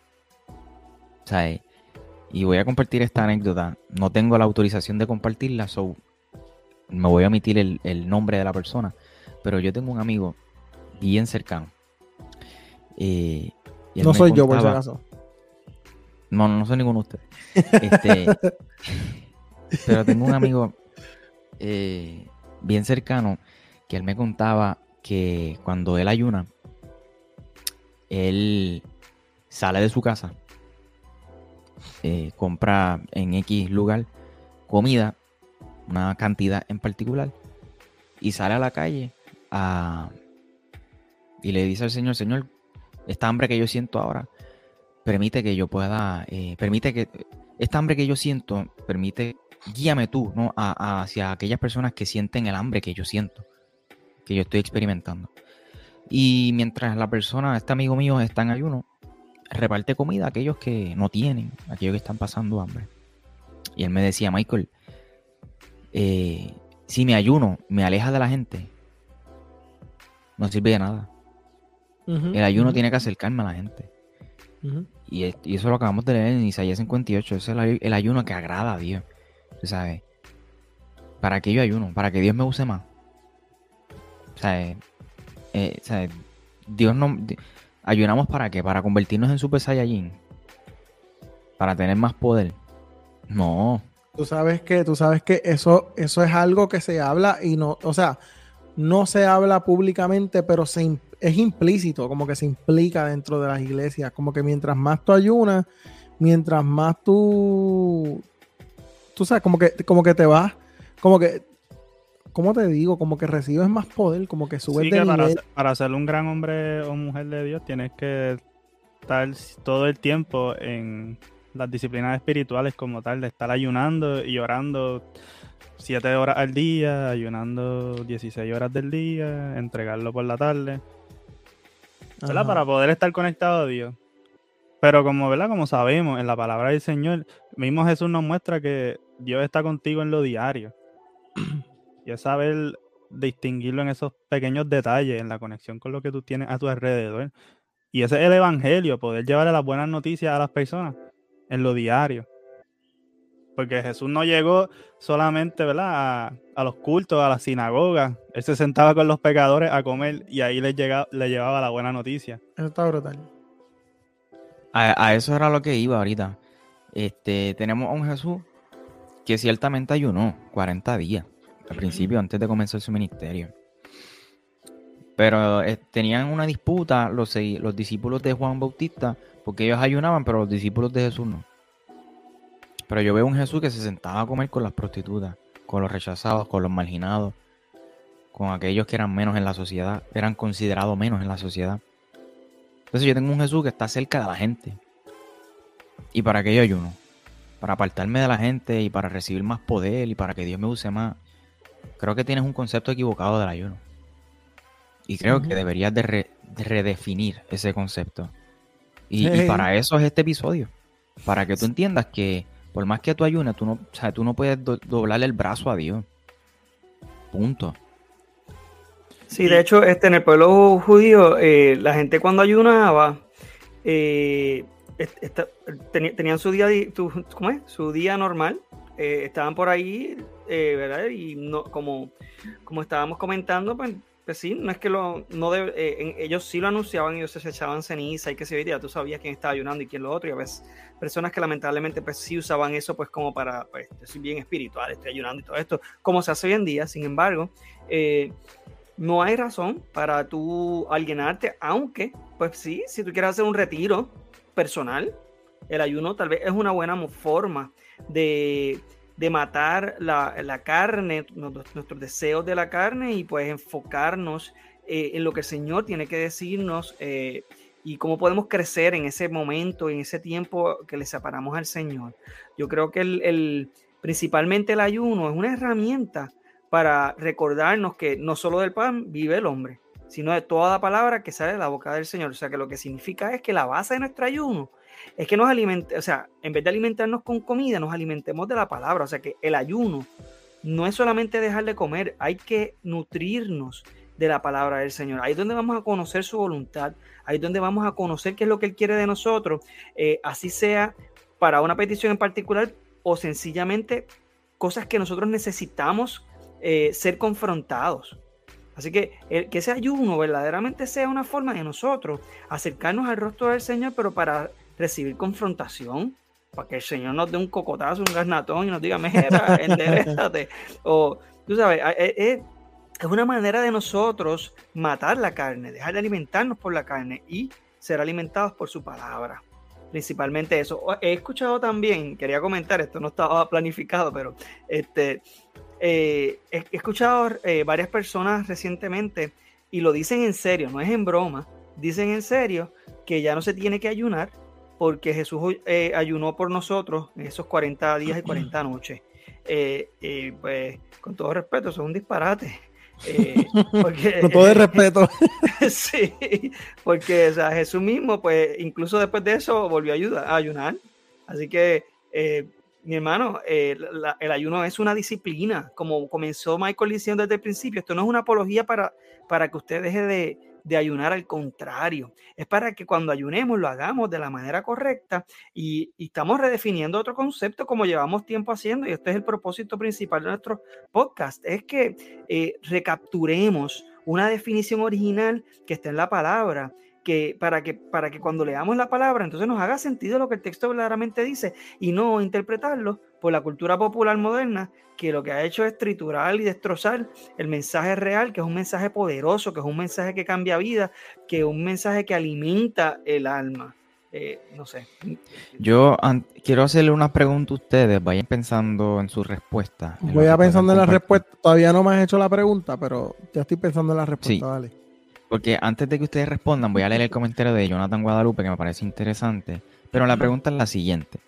O sea, y voy a compartir esta anécdota. No tengo la autorización de compartirla, so me voy a omitir el nombre de la persona. Pero yo tengo un amigo bien cercano. Eh, no soy yo, por si acaso. No, no soy ninguno de ustedes. Este, [laughs] pero tengo un amigo eh, bien cercano que él me contaba que cuando él ayuna, él sale de su casa, eh, compra en X lugar comida, una cantidad en particular, y sale a la calle y le dice al Señor, Señor, esta hambre que yo siento ahora, permite que yo pueda, eh, permite que, esta hambre que yo siento, permite, guíame tú, ¿no? hacia aquellas personas que sienten el hambre que yo siento, que yo estoy experimentando. Y mientras la persona, este amigo mío está en ayuno, reparte comida a aquellos que no tienen, a aquellos que están pasando hambre. Y él me decía, Michael, eh, si me ayuno me aleja de la gente, no sirve de nada. el ayuno tiene que acercarme a la gente. y, eso lo acabamos de leer en Isaías 58. es el, ayuno que agrada a Dios. ¿Sabes? ¿Para que yo ayuno? Para que Dios me use más. ¿Sabes? Eh, Dios no. ¿Ayunamos para qué? ¿Para convertirnos en Super Saiyajin? ¿Para tener más poder? No. Tú sabes que, tú sabes que eso, eso es algo que se habla y no, o sea, no se habla públicamente, pero se, es implícito, como que se implica dentro de las iglesias, como que mientras más tú ayunas, mientras más tú, tú sabes, como que, como que te vas, como que, ¿cómo te digo? Como que recibes más poder, como que subes de para, para ser un gran hombre o mujer de Dios tienes que estar todo el tiempo en las disciplinas espirituales como tal, de estar ayunando y orando 7 horas al día, ayunando 16 horas del día, entregarlo por la tarde. ¿Verdad? Para poder estar conectado a Dios. Pero como, ¿verdad? Como sabemos, en la palabra del Señor, mismo Jesús nos muestra que Dios está contigo en lo diario. Y es saber distinguirlo en esos pequeños detalles, en la conexión con lo que tú tienes a tu alrededor. Y ese es el evangelio, poder llevarle las buenas noticias a las personas en lo diario. Porque Jesús no llegó solamente, ¿verdad? A, los cultos, a la sinagoga. Él se sentaba con los pecadores a comer y ahí le, llegaba, le llevaba la buena noticia. Eso está brutal. A, eso era lo que iba ahorita. Este, tenemos a un Jesús que ciertamente ayunó 40 días al principio, antes de comenzar su ministerio. Pero eh, tenían una disputa los, los discípulos de Juan Bautista, porque ellos ayunaban, pero los discípulos de Jesús no. Pero yo veo un Jesús que se sentaba a comer con las prostitutas, con los rechazados, con los marginados, con aquellos que eran menos en la sociedad, eran considerados menos en la sociedad. Entonces yo tengo un Jesús que está cerca de la gente. ¿Y para qué yo ayuno? Para apartarme de la gente y para recibir más poder y para que Dios me use más. Creo que tienes un concepto equivocado del ayuno. Y creo que deberías de, redefinir ese concepto. Y, para eso es este episodio. Para que tú entiendas que por más que tú ayunes, tú no, o sea, tú no puedes doblarle el brazo a Dios. Punto. Sí, de hecho, este, en el pueblo judío, eh, la gente cuando ayunaba, eh, tenían su día, ¿cómo es? Su día normal, eh, estaban por ahí, ¿verdad? Y no, como, como estábamos comentando, pues pues sí, no es que lo, no eh, ellos sí lo anunciaban, ellos se echaban ceniza y que se veía, tú sabías quién estaba ayunando y quién lo otro, y a veces personas que lamentablemente pues sí usaban eso pues como para, pues soy bien espiritual, estoy ayunando y todo esto, como se hace hoy en día, sin embargo, eh, no hay razón para tú alienarte, aunque pues sí, si tú quieres hacer un retiro personal, el ayuno tal vez es una buena forma de de matar la, carne, nuestros deseos de la carne y pues enfocarnos eh, en lo que el Señor tiene que decirnos eh, y cómo podemos crecer en ese momento, en ese tiempo que le separamos al Señor. Yo creo que el, principalmente el ayuno es una herramienta para recordarnos que no solo del pan vive el hombre, sino de toda la palabra que sale de la boca del Señor. O sea que lo que significa es que la base de nuestro ayuno es que nos alimente, o sea, en vez de alimentarnos con comida, nos alimentemos de la palabra. O sea, que el ayuno no es solamente dejar de comer, hay que nutrirnos de la palabra del Señor. Ahí es donde vamos a conocer su voluntad, ahí es donde vamos a conocer qué es lo que Él quiere de nosotros, eh, así sea para una petición en particular o sencillamente cosas que nosotros necesitamos eh, ser confrontados. Así que que ese ayuno verdaderamente sea una forma de nosotros acercarnos al rostro del Señor, pero para recibir confrontación, para que el Señor nos dé un cocotazo, un garnatón y nos diga, mejera, [laughs] enderezate. o, tú sabes, es, es una manera de nosotros matar la carne, dejar de alimentarnos por la carne y ser alimentados por su palabra. Principalmente eso. He escuchado también, quería comentar, esto no estaba planificado, pero este, eh, he, escuchado eh, varias personas recientemente y lo dicen en serio, no es en broma, dicen en serio que ya no se tiene que ayunar porque Jesús eh, ayunó por nosotros en esos 40 días y 40 noches. Eh, pues, con todo respeto, eso es un disparate. Eh, [laughs] porque, con todo [laughs] el respeto. [laughs] sí, porque Jesús mismo, pues, incluso después de eso, volvió a, ayudar, a ayunar. Así que, mi hermano, el ayuno es una disciplina, como comenzó Michael diciendo desde el principio. Esto no es una apología para, para que usted deje de, de ayunar, al contrario, es para que cuando ayunemos lo hagamos de la manera correcta y, estamos redefiniendo otro concepto como llevamos tiempo haciendo y este es el propósito principal de nuestro podcast, es que eh, recapturemos una definición original que está en la palabra que para, que para que cuando leamos la palabra entonces nos haga sentido lo que el texto verdaderamente dice y no interpretarlo por la cultura popular moderna que lo que ha hecho es triturar y destrozar el mensaje real, que es un mensaje poderoso, que es un mensaje que cambia vida, que es un mensaje que alimenta el alma. Eh, no sé. Yo quiero hacerle una pregunta a ustedes, vayan pensando en su respuesta. Voy a pensando en la respuesta. Todavía no me has hecho la pregunta, pero ya estoy pensando en la respuesta. Dale. Porque antes de que ustedes respondan, voy a leer el comentario de Jonathan Guadalupe que me parece interesante. Pero la pregunta es la siguiente.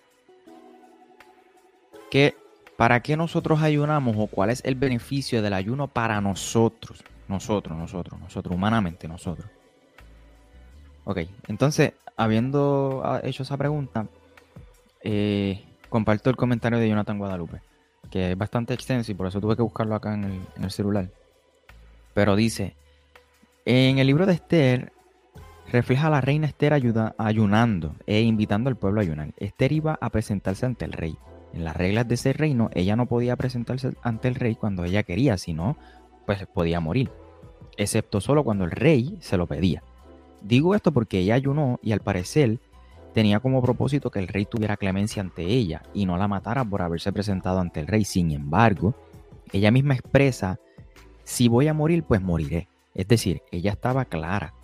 ¿Qué, ¿Para qué nosotros ayunamos o cuál es el beneficio del ayuno para nosotros? Nosotros, nosotros, nosotros, humanamente, nosotros. Ok, entonces, habiendo ah, hecho esa pregunta, eh, comparto el comentario de Jonathan Guadalupe, que es bastante extenso y por eso tuve que buscarlo acá en el, en el celular. Pero dice, en el libro de Esther refleja a la reina Esther ayunando e invitando al pueblo a ayunar. Esther iba a presentarse ante el rey. En las reglas de ese reino, ella no podía presentarse ante el rey cuando ella quería, sino pues podía morir, excepto solo cuando el rey se lo pedía. Digo esto porque ella ayunó y al parecer tenía como propósito que el rey tuviera clemencia ante ella y no la matara por haberse presentado ante el rey. Sin embargo, ella misma expresa, si voy a morir, pues moriré. Es decir, ella estaba clara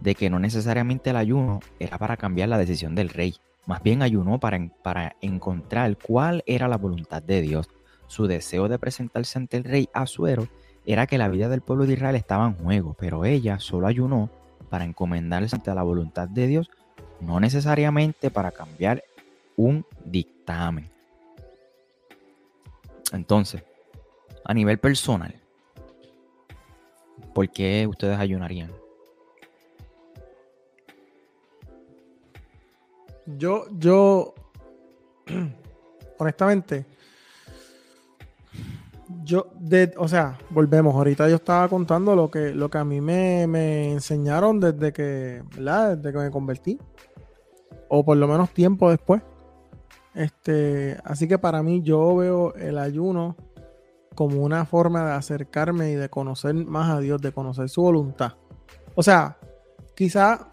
de que no necesariamente el ayuno era para cambiar la decisión del rey, más bien ayunó para, para encontrar cuál era la voluntad de Dios. Su deseo de presentarse ante el rey Azuero era que la vida del pueblo de Israel estaba en juego, pero ella solo ayunó para encomendarse ante la voluntad de Dios, no necesariamente para cambiar un dictamen. Entonces, a nivel personal, ¿por qué ustedes ayunarían? Yo, yo, [clears throat] honestamente, yo, de, o sea, volvemos. Ahorita yo estaba contando lo que, lo que a mí me, me enseñaron desde que, ¿verdad? Desde que me convertí. O por lo menos tiempo después. Este, así que para mí yo veo el ayuno como una forma de acercarme y de conocer más a Dios, de conocer su voluntad. O sea, quizá,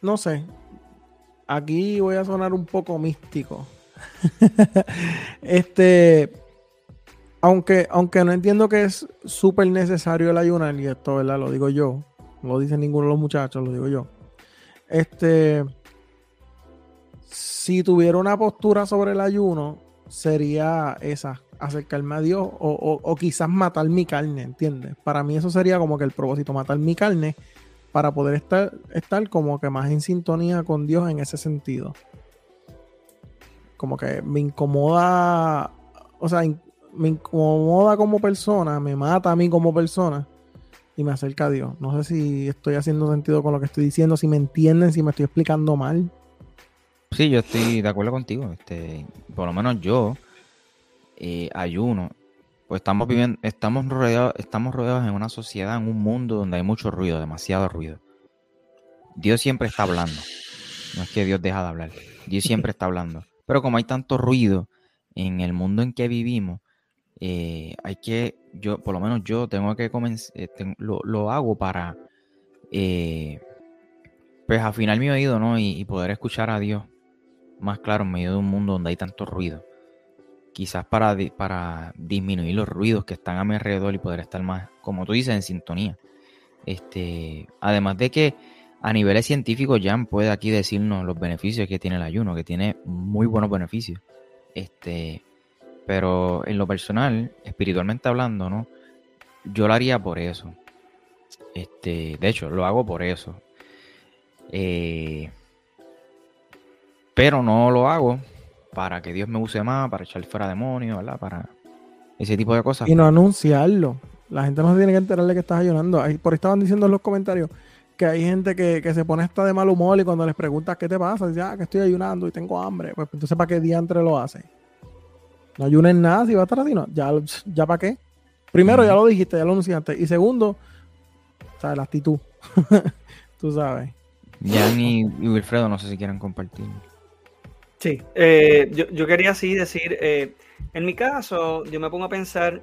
no sé, aquí voy a sonar un poco místico. [laughs] este, aunque, aunque no entiendo que es súper necesario el ayunar, y esto, ¿verdad? Lo digo yo, no lo dice ninguno de los muchachos, lo digo yo. Este, si tuviera una postura sobre el ayuno, sería esa, acercarme a Dios o, quizás matar mi carne, ¿entiendes? Para mí eso sería como que el propósito, matar mi carne para poder estar, estar como que más en sintonía con Dios en ese sentido. Como que me incomoda, o sea, me incomoda como persona, me mata a mí como persona y me acerca a Dios. No sé si estoy haciendo sentido con lo que estoy diciendo, si me entienden, si me estoy explicando mal. Sí, yo estoy de acuerdo contigo. Este, por lo menos yo eh, ayuno. Pues estamos viviendo, estamos rodeados, estamos rodeados en una sociedad, en un mundo donde hay mucho ruido, demasiado ruido. Dios siempre está hablando. No es que Dios deja de hablar. Dios siempre está hablando. Pero como hay tanto ruido en el mundo en que vivimos, eh, hay que, yo, por lo menos yo tengo que comenzar, eh, lo, hago para, pues afinar mi oído, ¿no? y, poder escuchar a Dios más claro en medio de un mundo donde hay tanto ruido. Quizás para, para disminuir los ruidos que están a mi alrededor y poder estar más, como tú dices, en sintonía. Este, además de que a niveles científicos Jan puede aquí decirnos los beneficios que tiene el ayuno, que tiene muy buenos beneficios. Este, pero en lo personal, espiritualmente hablando, ¿no? Yo lo haría por eso. Este, de hecho, lo hago por eso. Eh, pero no lo hago para que Dios me use más, para echar fuera demonios, ¿verdad? Para ese tipo de cosas. Y no anunciarlo. La gente no se tiene que enterar de que estás ayunando. Ahí, por ahí estaban diciendo en los comentarios que hay gente que, se pone hasta de mal humor y cuando les preguntas qué te pasa, dice, ah, que estoy ayunando y tengo hambre. Pues entonces, ¿para qué diantre lo hace? No ayunes nada si va a estar así, no. Ya, ya para qué. Primero, ya lo dijiste, ya lo anunciaste. Y segundo, sea, la actitud. [laughs] Tú sabes. Jan y Wilfredo, no sé si quieren compartir. Sí, eh, yo, quería así decir, eh, en mi caso, yo me pongo a pensar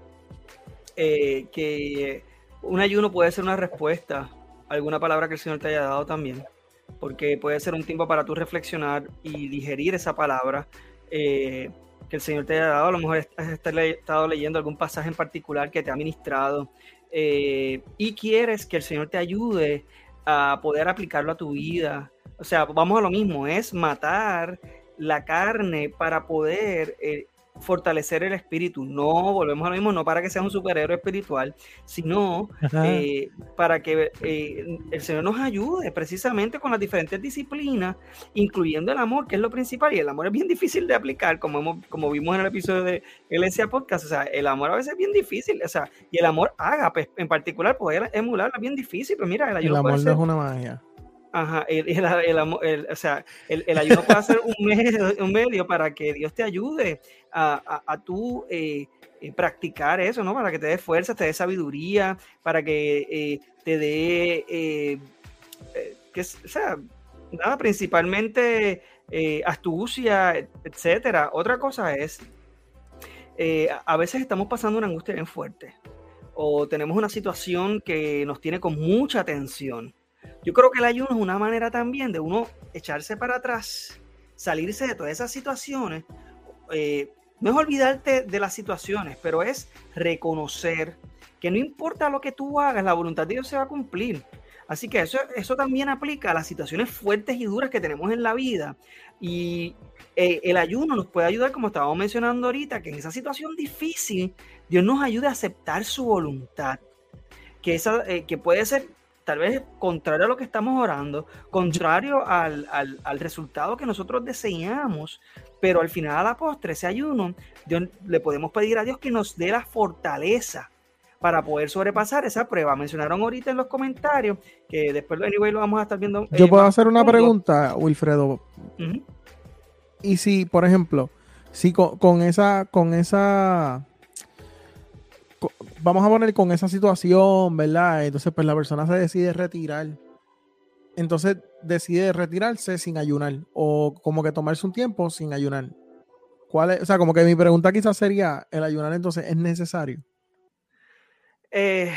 eh, que un ayuno puede ser una respuesta a alguna palabra que el Señor te haya dado también, porque puede ser un tiempo para tú reflexionar y digerir esa palabra que el Señor te haya dado. A lo mejor has estado leyendo algún pasaje en particular que te ha ministrado y quieres que el Señor te ayude a poder aplicarlo a tu vida. O sea, vamos a lo mismo, es matar la carne para poder eh, fortalecer el espíritu. No, volvemos a lo mismo, no para que sea un superhéroe espiritual, sino eh, para que eh, el Señor nos ayude precisamente con las diferentes disciplinas, incluyendo el amor, que es lo principal. Y el amor es bien difícil de aplicar, como, hemos, como vimos en el episodio de Iglesia Podcast. O sea, el amor a veces es bien difícil. O sea, y el amor haga, pues, en particular, poder emularla es bien difícil. Pero mira, el, el amor no es una magia. Ajá, el, el, o sea, el, ayuno puede ser un medio, [laughs] un medio para que Dios te ayude a, a, tú eh, eh, practicar eso, ¿no? Para que te dé fuerza, te dé sabiduría, para que eh, te dé, que, o sea, nada, principalmente astucia, etcétera. Otra cosa es, a veces estamos pasando una angustia bien fuerte o tenemos una situación que nos tiene con mucha tensión yo creo que el ayuno es una manera también de uno echarse para atrás, salirse de todas esas situaciones. Eh, no es olvidarte de las situaciones, pero es reconocer que no importa lo que tú hagas, la voluntad de Dios se va a cumplir. Así que eso, eso también aplica a las situaciones fuertes y duras que tenemos en la vida. Y eh, el ayuno nos puede ayudar, como estábamos mencionando ahorita, que en esa situación difícil Dios nos ayude a aceptar su voluntad, que, esa, eh, que puede ser tal vez contrario a lo que estamos orando, contrario al, al, resultado que nosotros deseamos, pero al final a la postre, ese ayuno, le podemos pedir a Dios que nos dé la fortaleza para poder sobrepasar esa prueba. Mencionaron ahorita en los comentarios que después anyway, lo vamos a estar viendo. Yo eh, puedo hacer una pregunta, Wilfredo. Y si, por ejemplo, si con, esa, con esa, vamos a poner con esa situación, ¿verdad? Entonces, pues la persona se decide retirar. Entonces decide retirarse sin ayunar o como que tomarse un tiempo sin ayunar. ¿Cuál es? O sea, como que mi pregunta quizás sería, ¿el ayunar entonces es necesario? Eh,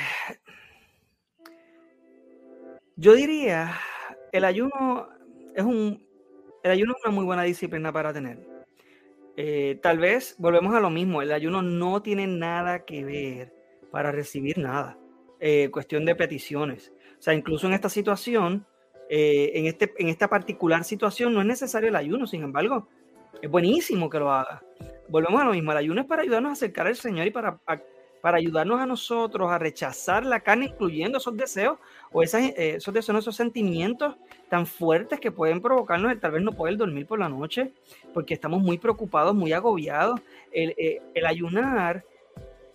yo diría, el ayuno es un, el ayuno es una muy buena disciplina para tener. Eh, tal vez volvemos a lo mismo, el ayuno no tiene nada que ver para recibir nada. Eh, cuestión de peticiones. O sea, incluso en esta situación, en, este, en esta particular situación, no es necesario el ayuno, sin embargo, es buenísimo que lo haga. Volvemos a lo mismo, el ayuno es para ayudarnos a acercar al Señor y para para ayudarnos a nosotros a rechazar la carne, incluyendo esos deseos o esas, eh, esos deseos, esos sentimientos tan fuertes que pueden provocarnos el tal vez no poder dormir por la noche, porque estamos muy preocupados, muy agobiados. El, eh, el ayunar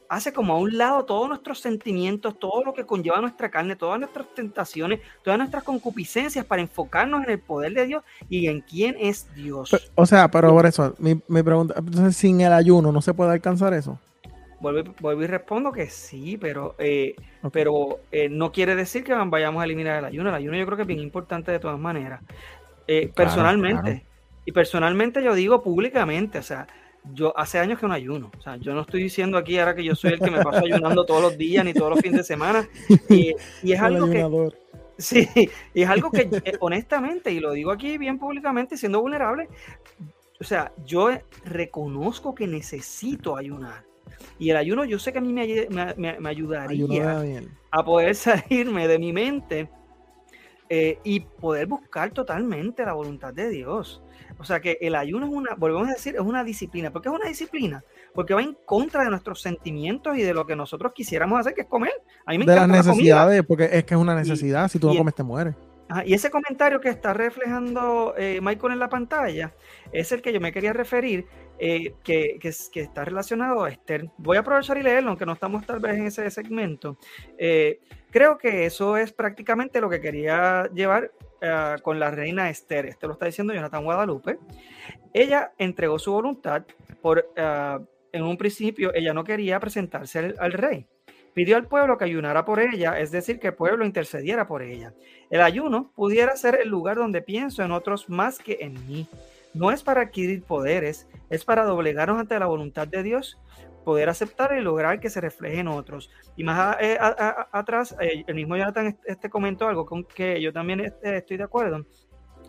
hace como a un lado todos nuestros sentimientos, todo lo que conlleva nuestra carne, todas nuestras tentaciones, todas nuestras concupiscencias para enfocarnos en el poder de Dios y en quién es Dios. o sea, pero por eso, mi, mi pregunta, entonces sin el ayuno no se puede alcanzar eso. Vuelvo, y respondo que sí, pero, eh, pero eh, no quiere decir que vayamos a eliminar el ayuno. El ayuno yo creo que es bien importante de todas maneras. Eh, personalmente, y personalmente yo digo públicamente, o sea, yo hace años que no ayuno. O sea, yo no estoy diciendo aquí ahora que yo soy el que me paso ayunando todos los días ni todos los fines de semana. Y, es algo que. Sí, y es algo que honestamente, y lo digo aquí bien públicamente, siendo vulnerable, o sea, yo reconozco que necesito ayunar. Y el ayuno yo sé que a mí me, me, ayudaría a poder [laughs] salirme de mi mente eh, y poder buscar totalmente la voluntad de Dios. O sea que el ayuno es una, volvemos a decir, es una disciplina. ¿Por qué es una disciplina? Porque va en contra de nuestros sentimientos y de lo que nosotros quisiéramos hacer, que es comer. A mí me de las necesidades, porque es que es una necesidad. si tú no comes, te mueres. y ese comentario que está reflejando eh, Michael en la pantalla es el que yo me quería referir, eh, que, está relacionado a Esther. Voy a aprovechar y leerlo, aunque no estamos tal vez en ese segmento. Eh, creo que eso es prácticamente lo que quería llevar eh, con la reina Esther. Esto lo está diciendo Jonathan Guadalupe. Ella entregó su voluntad por, en un principio, ella no quería presentarse al, al rey pidió al pueblo que ayunara por ella, es decir, que el pueblo intercediera por ella. El ayuno pudiera ser el lugar donde pienso en otros más que en mí no es para adquirir poderes, es para doblegarnos ante la voluntad de Dios, poder aceptar y lograr que se refleje en otros. Y más eh, atrás, eh, el mismo Jonathan este comentó algo con que yo también este, estoy de acuerdo.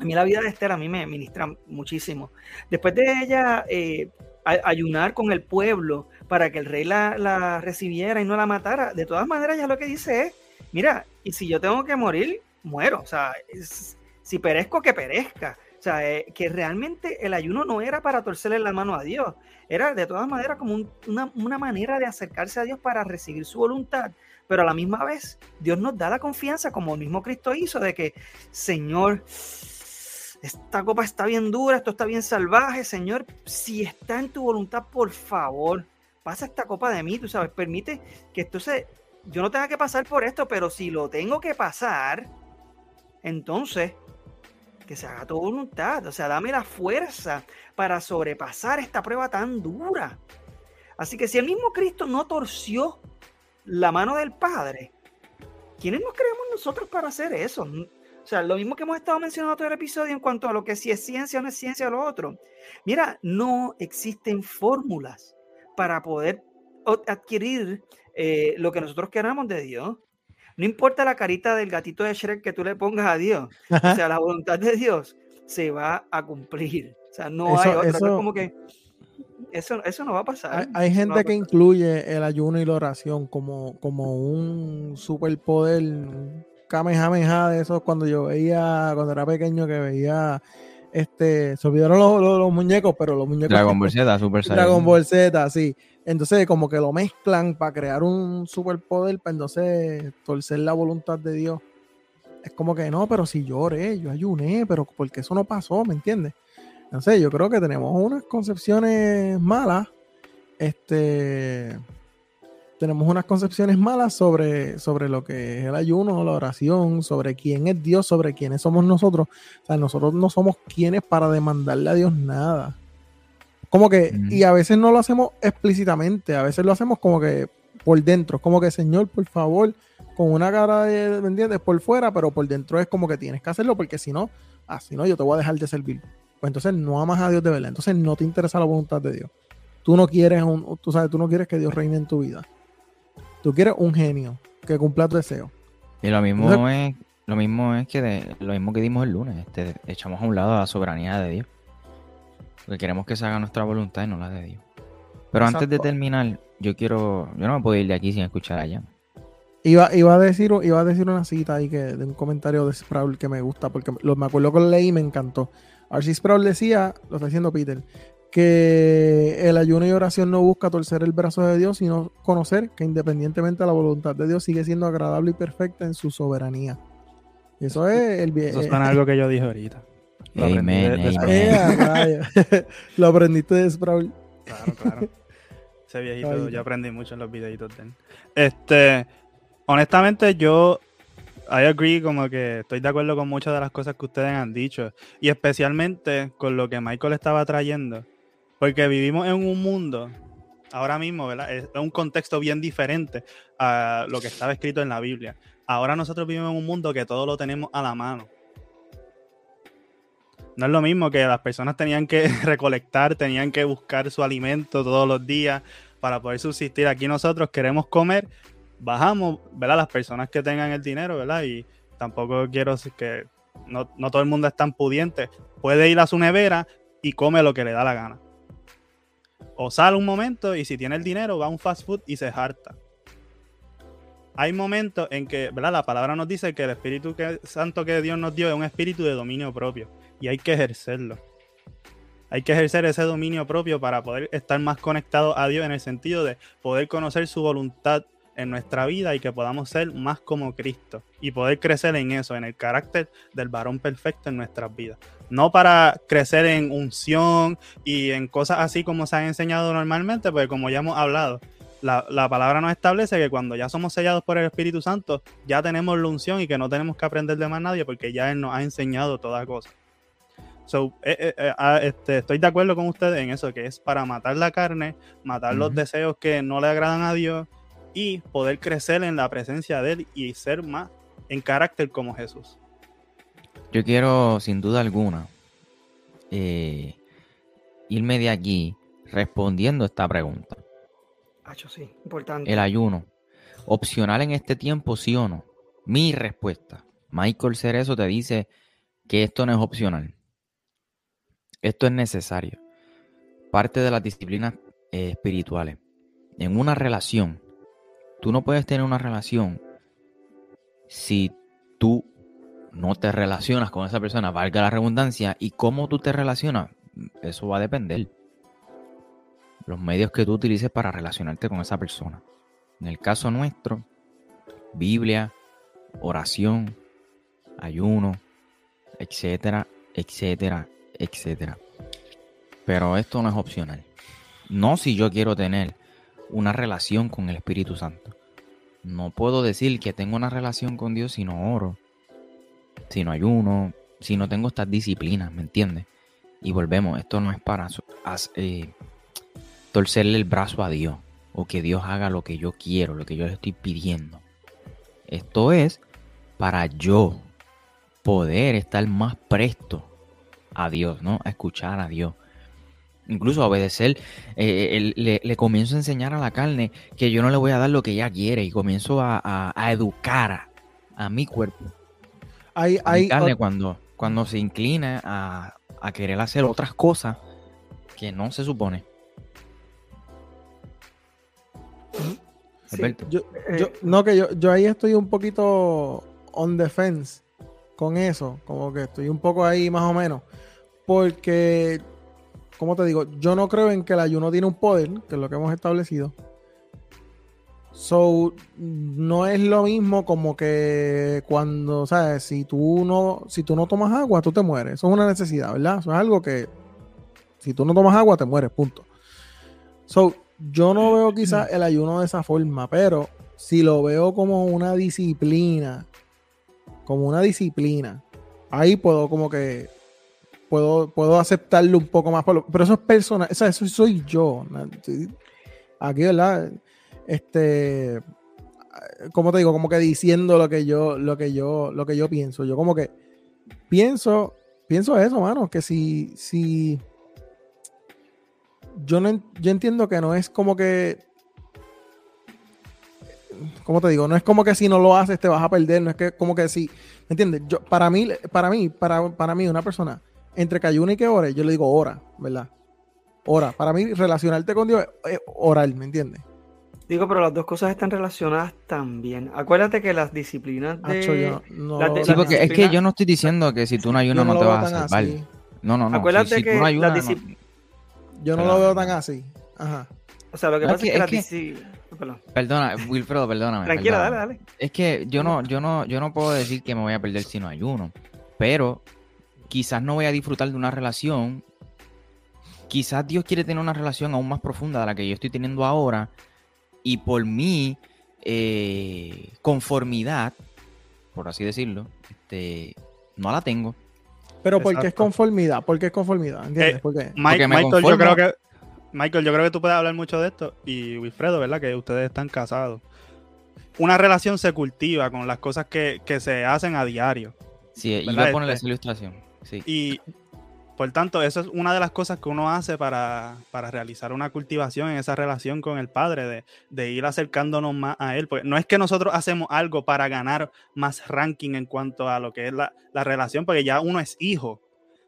A mí la vida de Esther a mí me ministra muchísimo. Después de ella eh, ayunar con el pueblo para que el rey la, recibiera y no la matara, de todas maneras ya lo que dice es, mira, y si yo tengo que morir, muero. O sea, si perezco, que perezca. O sea, eh, que realmente el ayuno no era para torcerle la mano a Dios, era de todas maneras como una, manera de acercarse a Dios para recibir su voluntad, pero a la misma vez Dios nos da la confianza, como el mismo Cristo hizo, de que, Señor, esta copa está bien dura, esto está bien salvaje, Señor, si está en tu voluntad, por favor, pasa esta copa de mí, tú sabes, permite que esto se, yo no tenga que pasar por esto, pero si lo tengo que pasar, entonces que se haga tu voluntad. O sea, dame la fuerza para sobrepasar esta prueba tan dura. Así que si el mismo Cristo no torció la mano del Padre, ¿quiénes nos creemos nosotros para hacer eso? O sea, lo mismo que hemos estado mencionando todo el episodio en cuanto a lo que si es ciencia o no es ciencia o lo otro. Mira, no existen fórmulas para poder adquirir eh, lo que nosotros queramos de Dios. No importa la carita del gatito de Shrek que tú le pongas a Dios. O sea, la voluntad de Dios se va a cumplir. O sea, no hay otra. Eso, como que eso, eso no va a pasar. Hay, gente que incluye el ayuno y la oración como, como un superpoder, kamehameha de esos cuando yo veía, cuando era pequeño, que veía Este, se olvidaron los, los- los muñecos, pero los muñecos. Dragon [laughs] Ball Z, Super Saiyan. Dragon Ball Z, sí. Entonces, como que lo mezclan para crear un superpoder, para entonces torcer la voluntad de Dios. Es como que no, pero si lloré, yo ayuné, pero porque eso no pasó, ¿me entiendes? Entonces, yo creo que tenemos unas concepciones malas. Este. Tenemos unas concepciones malas sobre, sobre lo que es el ayuno, la oración, sobre quién es Dios, sobre quiénes somos nosotros. O sea, nosotros no somos quienes para demandarle a Dios nada. Como que, y a veces no lo hacemos explícitamente, a veces lo hacemos como que por dentro, como que Señor, por favor, con una cara de, ¿me entiendes? Por fuera, pero por dentro es como que tienes que hacerlo porque si no, así no, yo te voy a dejar de servir. Pues entonces no amas a Dios de verdad, entonces no te interesa la voluntad de Dios. Tú no quieres un, tú sabes, tú no quieres que Dios reine en tu vida. Tú quieres un genio que cumpla tu deseo. Y lo mismo Entonces- es, lo mismo es que de- lo mismo que dimos el lunes, este, echamos a un lado la soberanía de Dios. Porque queremos que se haga nuestra voluntad y no la de Dios. Pero antes de terminar, yo quiero, yo no me puedo ir de aquí sin escuchar allá. Iba, iba, a decir, iba a decir una cita ahí que, de un comentario de Sproul que me gusta, porque lo, me acuerdo que lo leí y me encantó. Archie Sproul decía, lo está diciendo Peter, que el ayuno y oración no busca torcer el brazo de Dios, sino conocer que independientemente de la voluntad de Dios sigue siendo agradable y perfecta en su soberanía. Y eso es el bien. Eso suena a algo que yo dije ahorita. Lo aprendí Amen, de- de amen. Sproul. Eh, [laughs] lo aprendiste de Sproul. Claro, claro. [laughs] Ese viejito, Ay. yo aprendí mucho en los videitos de él. Este, honestamente, yo I agree, como que estoy de acuerdo con muchas de las cosas que ustedes han dicho. Y especialmente con lo que Michael estaba trayendo. Porque vivimos en un mundo, ahora mismo, ¿verdad? Es un contexto bien diferente a lo que estaba escrito en la Biblia. Ahora nosotros vivimos en un mundo que todo lo tenemos a la mano. No es lo mismo que las personas tenían que [laughs] recolectar, tenían que buscar su alimento todos los días para poder subsistir. Aquí nosotros queremos comer, bajamos, ¿verdad? Las personas que tengan el dinero, ¿verdad? Y tampoco quiero que no, no todo el mundo es tan pudiente. Puede ir a su nevera y come lo que le da la gana. O sale un momento y si tiene el dinero va a un fast food y se harta. Hay momentos en que, ¿verdad? La palabra nos dice que el Espíritu que- Santo que Dios nos dio es un espíritu de dominio propio y hay que ejercerlo. Hay que ejercer ese dominio propio para poder estar más conectados a Dios en el sentido de poder conocer su voluntad en nuestra vida y que podamos ser más como Cristo y poder crecer en eso, en el carácter del varón perfecto en nuestras vidas. No para crecer en unción y en cosas así como se han enseñado normalmente, porque como ya hemos hablado, la, la palabra nos establece que cuando ya somos sellados por el Espíritu Santo, ya tenemos la unción y que no tenemos que aprender de más nadie porque ya Él nos ha enseñado toda cosa. So, eh, eh, eh, ah, este, estoy de acuerdo con ustedes en eso, que es para matar la carne, matar los deseos que no le agradan a Dios y poder crecer en la presencia de Él y ser más en carácter como Jesús. Yo quiero, sin duda alguna, eh, irme de aquí respondiendo esta pregunta. Hacho, sí, importante. El ayuno, opcional en este tiempo, sí o no? Mi respuesta. Michael Cerezo te dice que esto no es opcional. Esto es necesario. Parte de las disciplinas eh, espirituales. En una relación, tú no puedes tener una relación si tú no te relacionas con esa persona, valga la redundancia, y cómo tú te relacionas, eso va a depender. Los medios que tú utilices para relacionarte con esa persona. En el caso nuestro, Biblia, oración, ayuno, etcétera, etcétera, etcétera. Pero esto no es opcional. No si yo quiero tener una relación con el Espíritu Santo. No puedo decir que tengo una relación con Dios si no oro, si no ayuno, si no tengo estas disciplinas, ¿me entiendes? Y volvemos, esto no es para eh, torcerle el brazo a Dios o que Dios haga lo que yo quiero, lo que yo le estoy pidiendo. Esto es para yo poder estar más presto a Dios, ¿no? A escuchar a Dios. Incluso a obedecer, eh, el- le, le comienzo a enseñar a la carne que yo no le voy a dar lo que ella quiere y comienzo a, a- a educar a, a mi cuerpo, Hay, mi hay, carne cuando, cuando se inclina a, a querer hacer otras cosas que no se supone. Sí. Yo, Eh, yo- no, que yo, yo ahí estoy un poquito on the fence con eso, como que estoy un poco ahí más o menos, Porque, como te digo, yo no creo en que el ayuno tiene un poder, que es lo que hemos establecido. So, no es lo mismo como que cuando, ¿sabes? Si tú no, si tú no tomas agua, tú te mueres. Eso es una necesidad, ¿verdad? Eso es algo que, si tú no tomas agua, te mueres, punto. So, yo no veo quizás el ayuno de esa forma, pero si lo veo como una disciplina, como una disciplina, ahí puedo como que puedo, puedo aceptarlo un poco más, pero eso es personal, eso soy yo. Aquí, ¿verdad? Este, como te digo, como que diciendo lo que yo, lo que yo, lo que yo pienso. Yo como que pienso, pienso eso, mano, que si, si yo no yo entiendo que no es como que ¿cómo te digo? No es como que si no lo haces te vas a perder, no es que como que si, ¿me entiendes? Yo, para mí, para mí, para, para mí, una persona, entre que ayune y que ore, yo le digo ora, ¿verdad? Ora. Para mí, relacionarte con Dios es orar, ¿me entiendes? Digo, pero las dos cosas están relacionadas también. Acuérdate que las disciplinas de... sí, porque es que yo no estoy diciendo que si tú no ayunas no, te vas a salvar. No, no, no. Acuérdate que Yo no lo veo tan así. Ajá. O sea, lo que pasa es que, las disciplinas Perdona, Wilfredo, perdóname. Tranquila, dale, dale. Es que yo no, yo no, yo no puedo decir que me voy a perder si no ayuno, pero quizás no voy a disfrutar de una relación. Quizás Dios quiere tener una relación aún más profunda de la que yo estoy teniendo ahora y por mi eh, conformidad, por así decirlo, este, no la tengo. Pero ¿por qué es conformidad? ¿Por qué es conformidad? ¿Entiendes? Eh, ¿Por qué? Michael, yo creo que Michael, yo creo que tú puedes hablar mucho de esto y Wilfredo, ¿verdad? Que ustedes están casados. Una relación se cultiva con las cosas que, se hacen a diario. Sí, iba a ponerle esa ilustración. Sí. Y por tanto, eso es una de las cosas que uno hace para, realizar una cultivación en esa relación con el Padre, de, ir acercándonos más a Él. Porque no es que nosotros hacemos algo para ganar más ranking en cuanto a lo que es la, la relación, porque ya uno es hijo.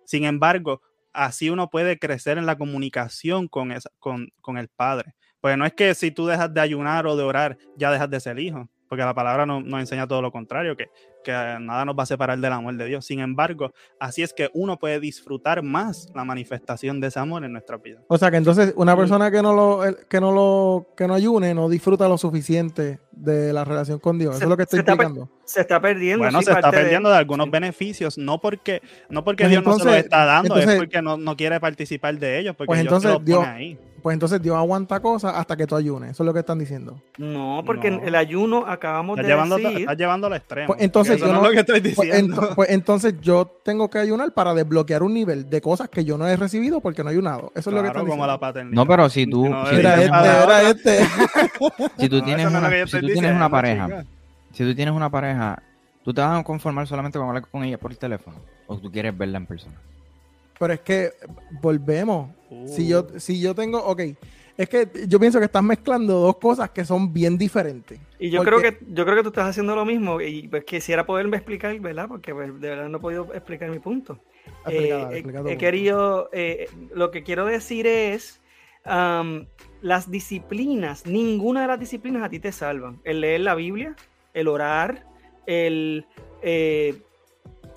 Sin embargo, así uno puede crecer en la comunicación con, con, el Padre. Pues no es que si tú dejas de ayunar o de orar, ya dejas de ser hijo, porque la palabra nos enseña todo lo contrario, que que nada nos va a separar del amor de Dios. Sin embargo, así es que uno puede disfrutar más la manifestación de ese amor en nuestra vida. O sea que entonces una persona que no lo que no lo que no ayune no disfruta lo suficiente de la relación con Dios. Eso es lo que estoy explicando. se está perdiendo. Bueno, se está perdiendo de, algunos beneficios, no porque no porque pues Dios no se lo está dando, es porque no, no, quiere participar de ellos, porque pues entonces Dios, ahí pues entonces Dios aguanta cosas hasta que tú ayunes. Eso es lo que están diciendo. No, porque el ayuno acabamos de llevando, decir... Estás llevando al extremo. Pues entonces, yo no, lo que estoy pues diciendo. Pues, entonces yo tengo que ayunar para desbloquear un nivel de cosas que yo no he recibido porque no he ayunado. Eso es lo que están como diciendo. La no, pero si tú... si era este, era este. [laughs] si tú tienes una, si tú tienes una pareja, si tú tienes una pareja, ¿tú te vas a conformar solamente con hablar con ella por el teléfono? ¿O tú quieres verla en persona? Pero es que volvemos. Si yo, si yo tengo, ok, es que yo pienso que estás mezclando dos cosas que son bien diferentes. Y yo creo que yo creo que tú estás haciendo lo mismo y pues quisiera poderme explicar, ¿verdad? Porque pues, de verdad no he podido explicar mi punto. Eh, he, querido, eh, lo que quiero decir es, las disciplinas, ninguna de las disciplinas a ti te salvan. El leer la Biblia, el orar, el, eh,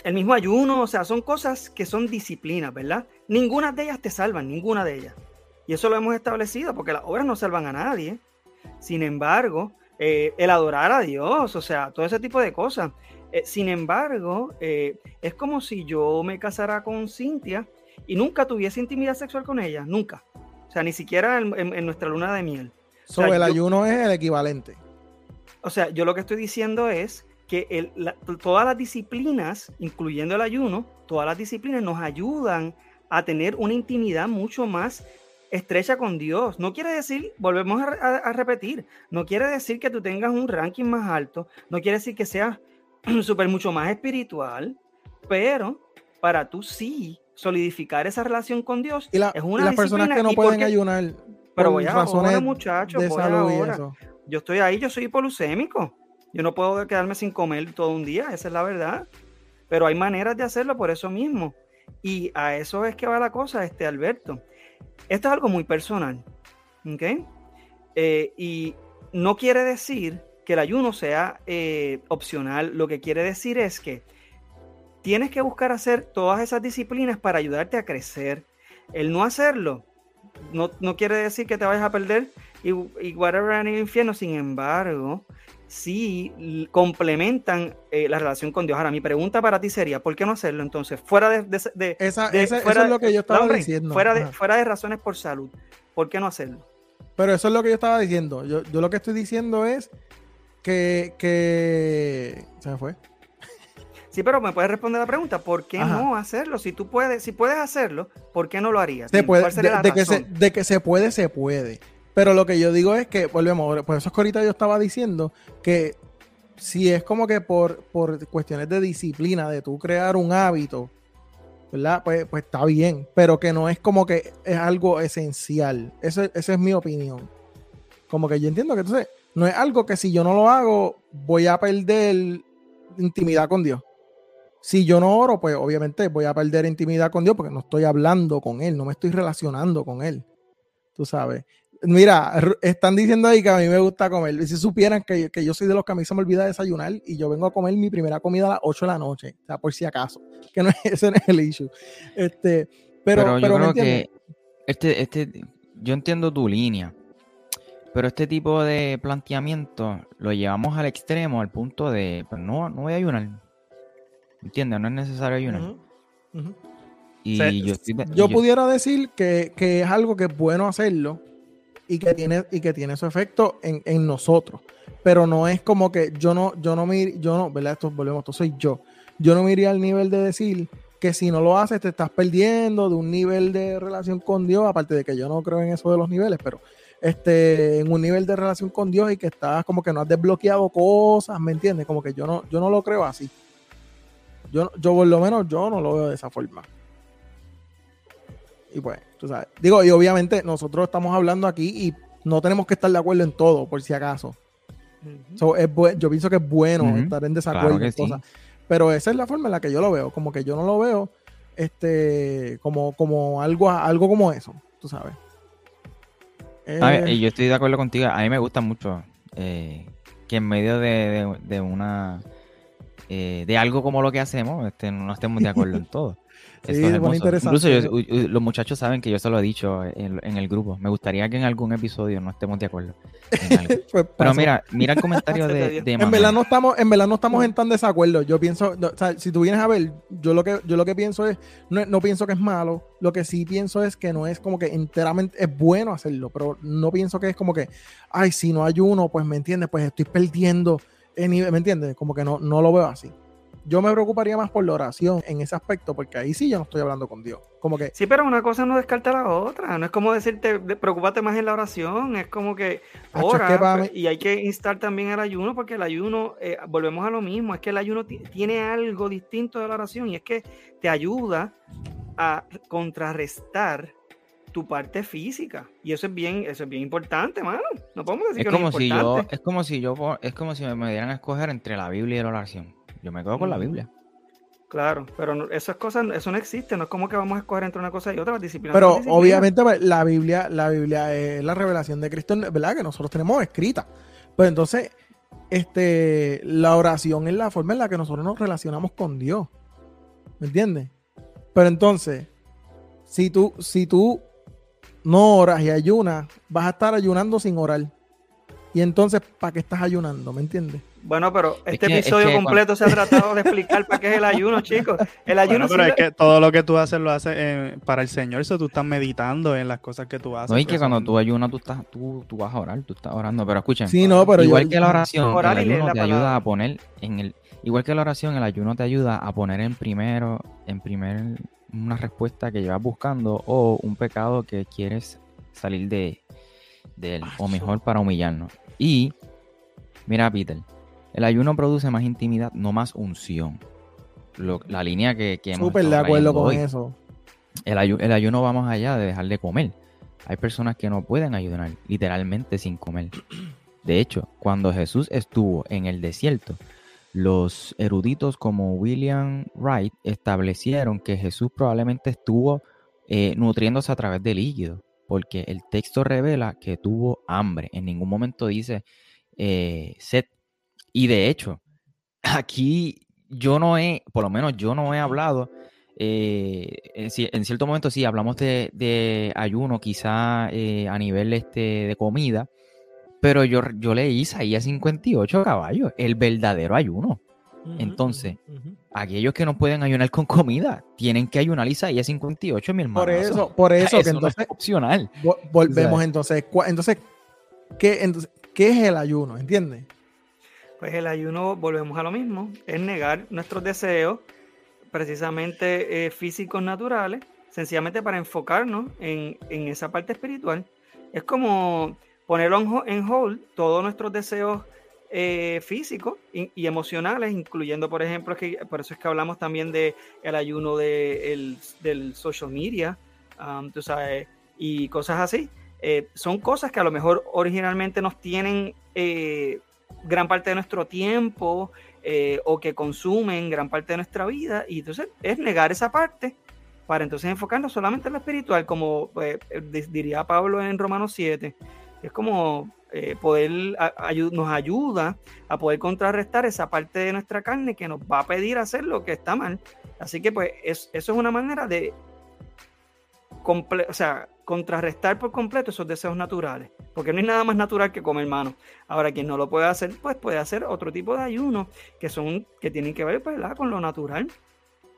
el mismo ayuno, o sea, son cosas que son disciplinas, ¿verdad? Ninguna de ellas te salvan, ninguna de ellas. Y eso lo hemos establecido porque las obras no salvan a nadie. Sin embargo, eh, el adorar a Dios, o sea, todo ese tipo de cosas. Eh, sin embargo, eh, es como si yo me casara con Cintia y nunca tuviese intimidad sexual con ella, nunca. O sea, ni siquiera en, nuestra luna de miel. Sobre el ayuno es el equivalente. O sea, yo lo que estoy diciendo es que todas las disciplinas, incluyendo el ayuno, todas las disciplinas nos ayudan a tener una intimidad mucho más estrecha con Dios. No quiere decir, volvemos a, repetir, no quiere decir que tú tengas un ranking más alto, no quiere decir que seas [clears throat] súper mucho más espiritual, pero para tú sí solidificar esa relación con Dios y, es una y las personas que no pueden ayunar pero voy ahora muchachos voy ahora. yo estoy ahí yo soy hipolucémico yo no puedo quedarme sin comer todo un día esa es la verdad. Pero hay maneras de hacerlo por eso mismo. Y a eso es que va la cosa este Alberto. Esto es algo muy personal, ¿ok? Eh, y no quiere decir que el ayuno sea eh, opcional, lo que quiere decir es que tienes que buscar hacer todas esas disciplinas para ayudarte a crecer. El no hacerlo no, no quiere decir que te vayas a perder y, y whatever en el infierno, sin embargo, sí complementan eh, la relación con Dios. Ahora, mi pregunta para ti sería, ¿por qué no hacerlo entonces? Fuera de... de, esa, fuera, es lo que yo estaba diciendo. Fuera de, fuera de razones por salud, ¿por qué no hacerlo? Pero eso es lo que yo estaba diciendo. Yo, yo lo que estoy diciendo es que, que... Se me fue. Sí, pero me puedes responder la pregunta, ¿por qué no hacerlo? Si tú puedes, si puedes hacerlo, ¿por qué no lo harías? de, que se, de que se puede, se puede. Pero lo que yo digo es que, volvemos, por eso es que ahorita yo estaba diciendo que si es como que por, por cuestiones de disciplina, de tú crear un hábito, ¿verdad? Pues, pues está bien, pero que no es como que es algo esencial. esa es mi opinión. Como que yo entiendo que entonces no es algo que si yo no lo hago, voy a perder intimidad con Dios. Si yo no oro, pues obviamente voy a perder intimidad con Dios porque no estoy hablando con Él, no me estoy relacionando con Él. Tú sabes. Mira, están diciendo ahí que a mí me gusta comer. Y si supieran que, yo soy de los que a mí se me olvida desayunar y yo vengo a comer mi primera comida a las 8 de la noche, o sea, por si acaso, que no es, [laughs] ese no es el issue. Este, pero, yo creo que este, este, yo entiendo tu línea, pero este tipo de planteamiento lo llevamos al extremo, al punto de, pues no, no voy a ayunar. ¿Entiendes? No es necesario ayunar. Y yo, yo, pudiera decir que, que es algo que es bueno hacerlo, y que tiene, y que tiene su efecto en, nosotros. Pero no es como que yo no, yo no me, yo no, ¿verdad? Esto volvemos, esto soy yo. Yo no me iría al nivel de decir que si no lo haces te estás perdiendo de un nivel de relación con Dios, aparte de que yo no creo en eso de los niveles, pero este, en un nivel de relación con Dios y que estás como que no has desbloqueado cosas, ¿me entiendes? Como que yo no, yo no lo creo así. Yo, yo por lo menos yo no lo veo de esa forma. Y pues, tú sabes. Digo, y obviamente nosotros estamos hablando aquí y no tenemos que estar de acuerdo en todo, por si acaso. yo pienso que es bueno estar en desacuerdo en cosas. Pero esa es la forma en la que yo lo veo. Como que yo no lo veo este como, como algo, algo como eso, tú sabes. Eh, yo estoy de acuerdo contigo. A mí me gusta mucho eh, que en medio de, una eh, de algo como lo que hacemos, este, no estemos de acuerdo en [laughs] todo. Sí, es muy interesante. Incluso los muchachos saben que yo se lo he dicho en, el grupo. Me gustaría que en algún episodio no estemos de acuerdo. [laughs] Pues Pero mira, mira el comentario [laughs] de, de En verdad no estamos, en verdad no estamos en tan desacuerdo. Yo pienso, o sea, si tú vienes a ver, yo lo que, yo lo que pienso es, no, no pienso que es malo. Lo que sí pienso es que no es como que enteramente es bueno hacerlo, pero no pienso que es como que, ay, si no hay uno, pues me entiendes, pues estoy perdiendo. ¿Me entiendes? Como que no, no lo veo así yo me preocuparía más por la oración en ese aspecto, porque ahí sí yo no estoy hablando con Dios. Como que. Sí, pero una cosa no descarta la otra. No es como decirte, preocúpate más en la oración. Es como que ora. y hay que instar también el ayuno, porque el ayuno, eh, volvemos a lo mismo, es que el ayuno tiene algo distinto de la oración y es que te ayuda a contrarrestar tu parte física. Y eso es bien, eso es bien importante, mano. No podemos decir es que como no es si yo, es como si yo, es como si me dieran a escoger entre la Biblia y la oración. Yo me quedo con la Biblia. Claro, pero esas cosas, eso no existe, no es como que vamos a escoger entre una cosa y otra, disciplina. Pero obviamente pues, la Biblia, la Biblia es la revelación de Cristo, ¿verdad? Que nosotros tenemos escrita. Pues entonces, este, la oración es la forma en la que nosotros nos relacionamos con Dios. ¿Me entiendes? Pero entonces, si tú, si tú no oras y ayunas, vas a estar ayunando sin orar. Y entonces, ¿para qué estás ayunando? ¿Me entiendes? Bueno, pero este episodio completo se ha tratado de [laughs] explicar para qué es el ayuno, chicos. El ayuno pero es que todo lo que tú haces lo haces eh, para el Señor, eso tú estás meditando en las cosas que tú haces. No, y que cuando tú ayunas, tú, estás, tú, tú vas a orar, tú estás orando. Pero escuchen, sí, no, pero igual que la oración, el ayuno te ayuda a poner en el... Igual que la oración, el ayuno te ayuda a poner en primero, en primer una respuesta que llevas buscando o un pecado que quieres salir de, de él, o mejor para humillarnos. Y, mira, Peter, el ayuno produce más intimidad, no más unción. la línea que, que Súper de acuerdo con eso. El, el ayuno va más allá de dejar de comer. Hay personas que no pueden ayunar literalmente sin comer. De hecho, cuando Jesús estuvo en el desierto, los eruditos como William Wright establecieron que Jesús probablemente estuvo eh, nutriéndose a través de líquido, porque el texto revela que tuvo hambre. En ningún momento dice eh, sed y de hecho, aquí yo no he, por lo menos yo no he hablado, eh, en, ci- en cierto momento sí, hablamos de, de ayuno quizá eh, a nivel este, de comida, pero yo, yo leí Isaías 58 caballos, el verdadero ayuno. Entonces. Aquellos que no pueden ayunar con comida, tienen que ayunar Isaías 58, mi hermano. Por eso, [laughs] por eso, que no es entonces opcional. vo- volvemos O sea, entonces. Entonces, ¿qué, entonces, ¿qué es el ayuno? ¿Entiendes? Pues el ayuno, volvemos a lo mismo, es negar nuestros deseos, precisamente eh, físicos naturales, sencillamente para enfocarnos en, en esa parte espiritual. Es como ponerlo en, ho- en hold todos nuestros deseos eh, físicos y, y emocionales, incluyendo, por ejemplo, que por eso es que hablamos también de el ayuno de el- del social media, um, tú sabes, y cosas así. Eh, son cosas que a lo mejor originalmente nos tienen eh, gran parte de nuestro tiempo eh, o que consumen gran parte de nuestra vida y entonces es negar esa parte para entonces enfocarnos solamente en lo espiritual, como eh, di- diría Pablo en Romanos 7, es como eh, poder, a- nos ayuda a poder contrarrestar esa parte de nuestra carne que nos va a pedir hacer lo que está mal. Así que pues es- eso es una manera de, comple- o sea, contrarrestar por completo esos deseos naturales, porque no hay nada más natural que comer mano. Ahora, quien no lo puede hacer, pues puede hacer otro tipo de ayuno que son, que tienen que ver pues, con lo natural,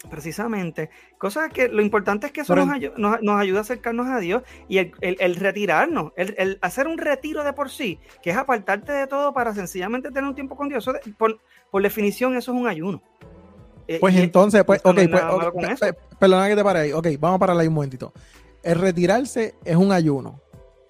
precisamente. Cosas que lo importante es que eso Pero nos, ayu- nos, nos ayuda a acercarnos a Dios y el, el- el retirarnos, el, el hacer un retiro de por sí, que es apartarte de todo para sencillamente tener un tiempo con Dios. Eso de- por, por definición, eso es un ayuno. Eh, Pues entonces, pues, ok, pues, nada perdona que te pare ahí. Ok, vamos a pararla ahí un momentito. El retirarse es un ayuno.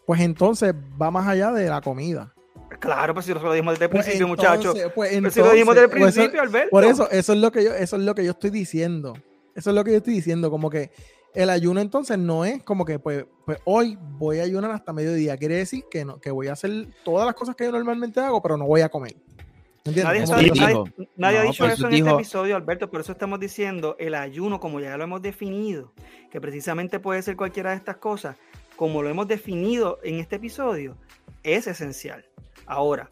Pues entonces va más allá de la comida. Claro, pues si lo dijimos desde el Pues principio, muchachos. Pues Pues si lo dijimos desde el pues eso- principio, Alberto. Por eso, eso es lo que yo, eso es lo que yo estoy diciendo. Eso es lo que yo estoy diciendo, como que el ayuno entonces no es como que pues, pues hoy voy a ayunar hasta mediodía. Quiere decir que no, que voy a hacer todas las cosas que yo normalmente hago, pero no voy a comer. Nadie, nadie ha No, dicho eso eso en este episodio, Alberto. Por eso estamos diciendo el ayuno, como ya lo hemos definido, que precisamente puede ser cualquiera de estas cosas, como lo hemos definido en este episodio, es esencial. Ahora,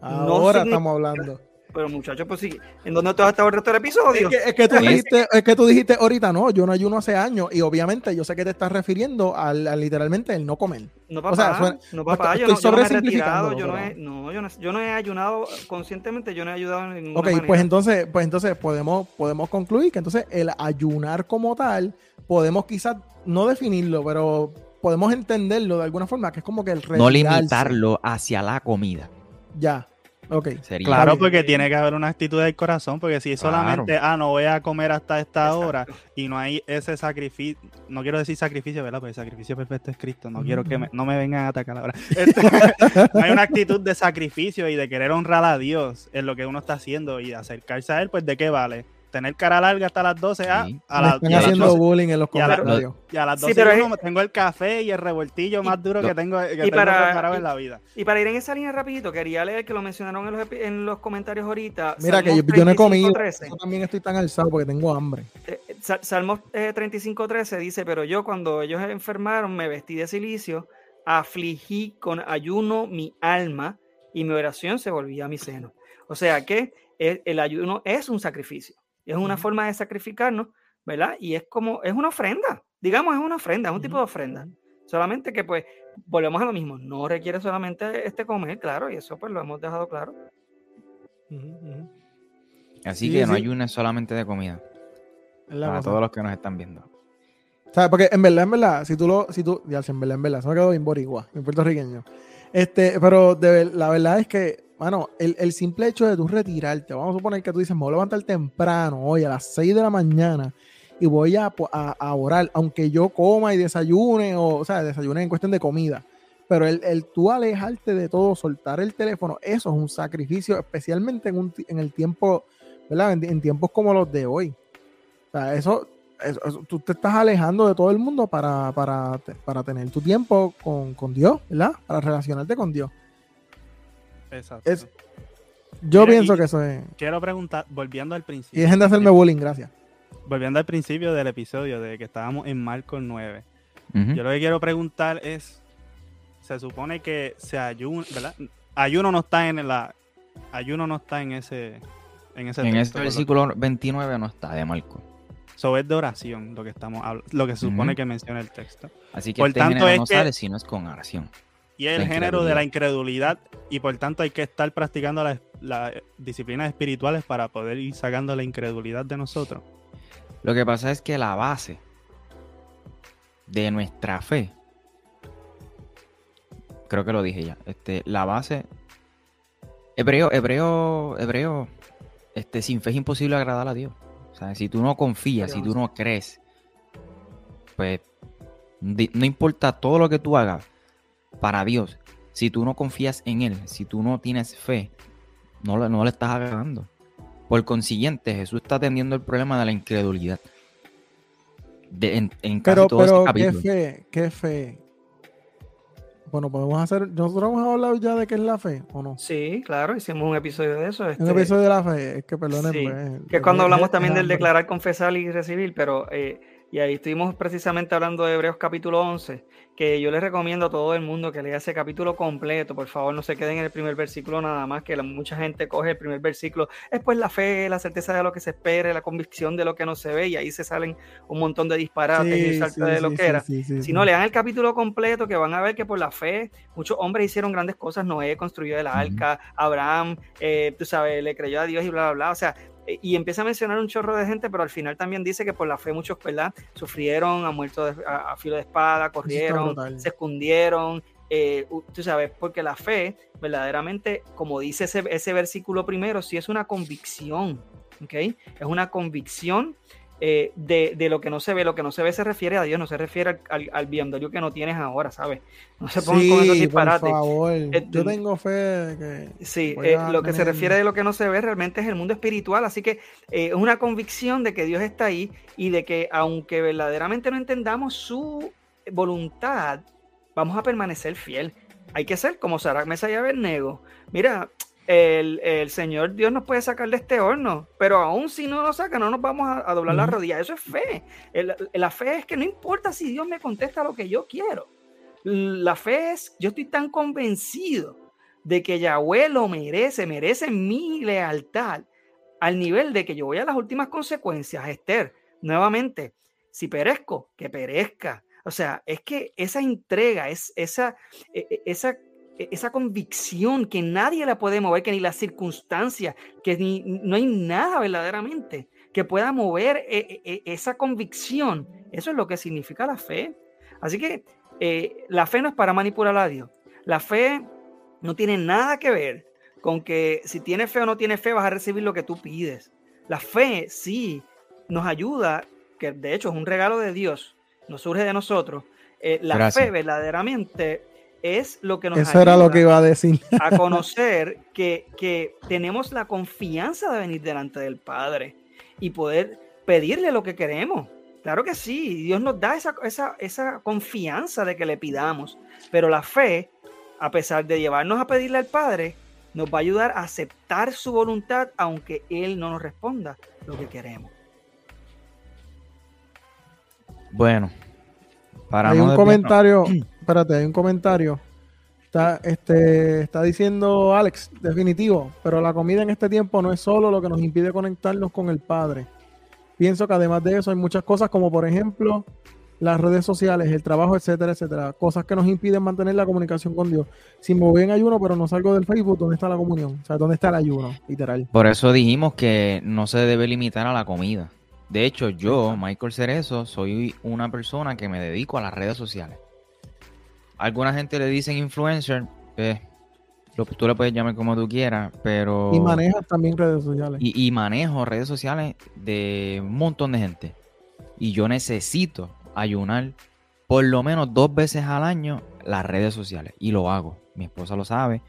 no Ahora significa- estamos hablando. Pero muchachos, pues sí, ¿en dónde te has estado el resto del episodio? Es que, es que tú dijiste, es que tú dijiste ahorita, no, yo no ayuno hace años y obviamente yo sé que te estás refiriendo al, al literalmente el no comer. No, o papá, sea, suena- no, papá, estoy yo no, yo no me he retirado, yo no he, no, yo no, yo no he ayunado conscientemente, yo no he ayudado en ninguna Ok, manera. pues entonces, pues entonces podemos, podemos concluir que entonces el ayunar como tal, podemos quizás no definirlo, pero podemos entenderlo de alguna forma, que es como que el No retirarse. limitarlo hacia la comida. Ya, ok. Sería. Claro, bien. porque tiene que haber una actitud del corazón, porque si Claro. solamente, ah, no voy a comer hasta esta Exacto. hora y no hay ese sacrificio, no quiero decir sacrificio, ¿verdad? Porque el sacrificio perfecto es Cristo, no quiero que me- no me vengan a atacar ahora. [laughs] Este, no [laughs] hay una actitud de sacrificio y de querer honrar a Dios en lo que uno está haciendo y acercarse a Él, pues ¿de qué vale? Tener cara larga hasta las 12, ah, Sí. a las están y a las haciendo 12 bullying en los y a comentarios. y a las Sí, 12 pero y es- uno, tengo el café y el revoltillo más duro que tengo, que tengo para- preparado y- en la vida. Y para ir en esa línea rapidito, quería leer que lo mencionaron en los, en los comentarios ahorita. Mira que yo, yo no he comido, 35:13. yo también estoy tan alzado porque tengo hambre. Eh, eh, Sal- Salmos eh, 35.13 dice, pero yo cuando ellos enfermaron me vestí de silicio, afligí con ayuno mi alma y mi oración se volvía a mi seno. O sea que el, el ayuno es un sacrificio, es una forma de sacrificarnos, ¿verdad? Y es como, es una ofrenda, digamos, es una ofrenda, es un tipo de ofrenda. Solamente que pues volvemos a lo mismo, no requiere solamente este comer, claro, y eso pues lo hemos dejado claro. Así Sí, que no sí. ayunes solamente de comida. La Para cosa. todos los que nos están viendo. O sea, porque en verdad, en verdad, si tú lo, si tú, ya en verdad, en verdad, se me quedó bien boricua, bien puertorriqueño. Este, pero de la verdad es que, mano, el, el simple hecho de tú retirarte, vamos a suponer que tú dices, me voy a levantar temprano, hoy a las 6 de la mañana, y voy a, a, a orar, aunque yo coma y desayune, o, o sea, desayune en cuestión de comida. Pero el, el tú alejarte de todo, soltar el teléfono, eso es un sacrificio, especialmente en, un, en el tiempo, ¿verdad? En, tiempos como los de hoy. O sea, eso, eso- eso- tú te estás alejando de todo el mundo para, para, para tener tu tiempo con, con Dios, ¿verdad? Para relacionarte con Dios. Exacto. Es- Yo Mira, pienso y- que eso es. Quiero preguntar, volviendo al Y principio. dejen de hacerme bullying, gracias. volviendo al principio del episodio, de que estábamos en Marcos 9, Ujú. yo lo que quiero preguntar es, se supone que se ayuno, ¿verdad? Ayuno no está en la, ayuno no está en ese, En ese, En texto, este versículo 29 no está de Marco. So, es de oración lo que estamos lo que se supone que menciona el texto. Así que Por este tanto, género es no que- sale si no es con oración. Y es el género de la incredulidad y por tanto hay que estar practicando las disciplinas espirituales para poder ir sacando la incredulidad de nosotros. Lo que pasa es que la base de nuestra fe, creo que lo dije ya, este, la base, hebreo, hebreo, hebreo, este, sin fe es imposible agradar a Dios. O sea, si tú no confías, si tú no crees, pues no importa todo lo que tú hagas para Dios, si tú no confías en Él, si tú no tienes fe, no, le- no le estás agradando. Por consiguiente, Jesús está atendiendo el problema de la incredulidad. De- en, en casi Pero, todo pero, ¿qué capítulo. fe? ¿Qué fe? Bueno, podemos hacer. Nosotros hemos hablado ya de qué es la fe, ¿o no? Sí, claro, hicimos un episodio de eso. Un este, episodio de la fe, es que perdónenme. Sí, eh, que es cuando eh, hablamos eh, también del hambre. declarar, confesar y recibir, pero eh, y ahí estuvimos precisamente hablando de Hebreos capítulo 11, que yo les recomiendo a todo el mundo que lea ese capítulo completo, por favor no se queden en el primer versículo nada más, que la- mucha gente coge el primer versículo, es pues la fe, la certeza de lo que se espera, la convicción de lo que no se ve, y ahí se salen un montón de disparates y salta sí, de lo sí, que era. Si no, lean el capítulo completo que van a ver que por la fe muchos hombres hicieron grandes cosas. Noé construyó el arca, Abraham, eh, tú sabes, le creyó a Dios y bla, bla, bla. O sea, y empieza a mencionar un chorro de gente, pero al final también dice que por la fe muchos, ¿verdad? Sufrieron, han muerto de- a, a filo de espada, corrieron, se escondieron. eh, tú sabes, porque la fe, verdaderamente, como dice ese, ese versículo primero, sí es una convicción, ¿ok? Es una convicción eh, de, de lo que no se ve. Lo que no se ve se refiere a Dios, no se refiere al, al, al BMW que no tienes ahora, ¿sabes? No se pongan con esos por disparates. favor. Este- Yo tengo fe de que. Sí, eh, lo que se refiere de lo que no se ve realmente es el mundo espiritual, así que eh, es una convicción de que Dios está ahí y de que aunque verdaderamente no entendamos su voluntad, vamos a permanecer fiel. Hay que ser como Sarac Mesa y Abednego. Mira, el, el Señor Dios nos puede sacar de este horno, pero aún si no nos saca, no nos vamos a, a doblar la rodilla. Eso es fe. El- la fe es que no importa si Dios me contesta lo que yo quiero. La fe es, yo estoy tan convencido de que Yahweh lo merece, merece mi lealtad, al nivel de que yo voy a las últimas consecuencias, Esther, nuevamente, si perezco, que perezca. O sea, es que esa entrega, es, esa, e- e- esa, esa convicción que nadie la puede mover, que ni las circunstancias, que ni, no hay nada verdaderamente que pueda mover e- e- e- esa convicción. Eso es lo que significa la fe. Así que eh, la fe no es para manipular a Dios. La fe no tiene nada que ver con que si tienes fe o no tienes fe vas a recibir lo que tú pides. La fe sí nos ayuda, que de hecho es un regalo de Dios, no surge de nosotros. Eh, la Gracias. fe verdaderamente es lo que nos Eso era lo que iba a decir. a conocer que, que tenemos la confianza de venir delante del Padre y poder pedirle lo que queremos. Claro que sí, Dios nos da esa, esa, esa confianza de que le pidamos, pero la fe, a pesar de llevarnos a pedirle al Padre, nos va a ayudar a aceptar su voluntad aunque Él no nos responda lo que queremos. Bueno, para hay no un comentario, [clears throat] espérate, hay un comentario. Está, este, está diciendo Alex, definitivo, pero la comida en este tiempo no es solo lo que nos impide conectarnos con el Padre. Pienso que además de eso hay muchas cosas como por ejemplo las redes sociales, el trabajo, etcétera, etcétera. Cosas que nos impiden mantener la comunicación con Dios. Si me voy en ayuno pero no salgo del Facebook, ¿dónde está la comunión? O sea, ¿dónde está el ayuno? Literal. Por eso dijimos que no se debe limitar a la comida. De hecho, yo, Michael Cerezo, soy una persona que me dedico a las redes sociales. Alguna gente le dicen influencer, lo, tú le puedes llamar como tú quieras, pero... Y manejas también redes sociales. y, y manejo redes sociales de un montón de gente. Y yo necesito ayunar por lo menos dos veces al año las redes sociales. Y lo hago. Mi esposa lo sabe.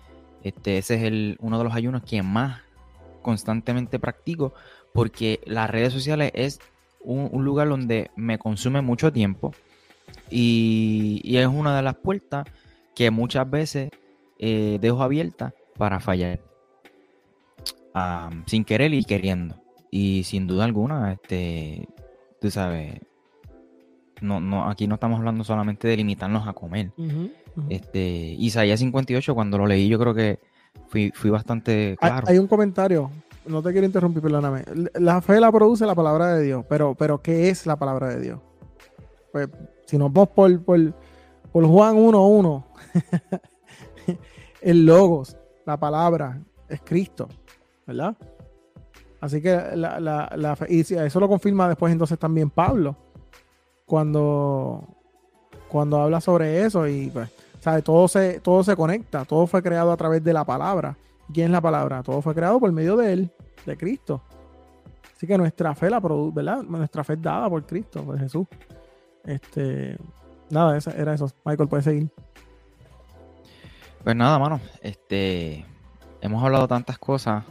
Este, ese es el, uno de los ayunos que más constantemente practico. Porque las redes sociales es un, un lugar donde me consume mucho tiempo. Y, y es una de las puertas que muchas veces eh, dejo abierta para fallar ah, sin querer y queriendo. Y sin duda alguna, este, tú sabes, no, no, aquí no estamos hablando solamente de limitarnos a comer. Ujú, ujú. Este, Isaías 58, cuando lo leí, yo creo que fui, fui bastante Hay- claro. Hay un comentario no te quiero interrumpir, perdóname. La fe la produce la palabra de Dios, pero, pero ¿qué es la palabra de Dios? Pues si nos vamos por, por, por Juan 1.1, [laughs] el logos, la palabra, es Cristo, ¿verdad? Así que la, la, la y eso lo confirma después entonces también Pablo, cuando, cuando habla sobre eso y pues. Todo se, todo se conecta, todo fue creado a través de la palabra. ¿Quién es la palabra? Todo fue creado por medio de él, de Cristo. Así que nuestra fe la produce, ¿verdad? Nuestra fe es dada por Cristo, por Jesús. Este, nada, era eso. Michael, puede seguir. Pues nada, mano. Este, hemos hablado tantas cosas,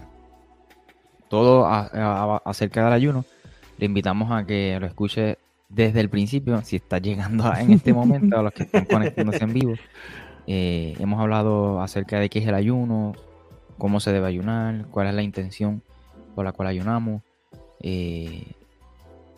todo acerca del ayuno. Le invitamos a que lo escuche desde el principio, si está llegando en este momento, a los que están conectándose en vivo. Eh, hemos hablado acerca de qué es el ayuno, cómo se debe ayunar, cuál es la intención por la cual ayunamos. Eh,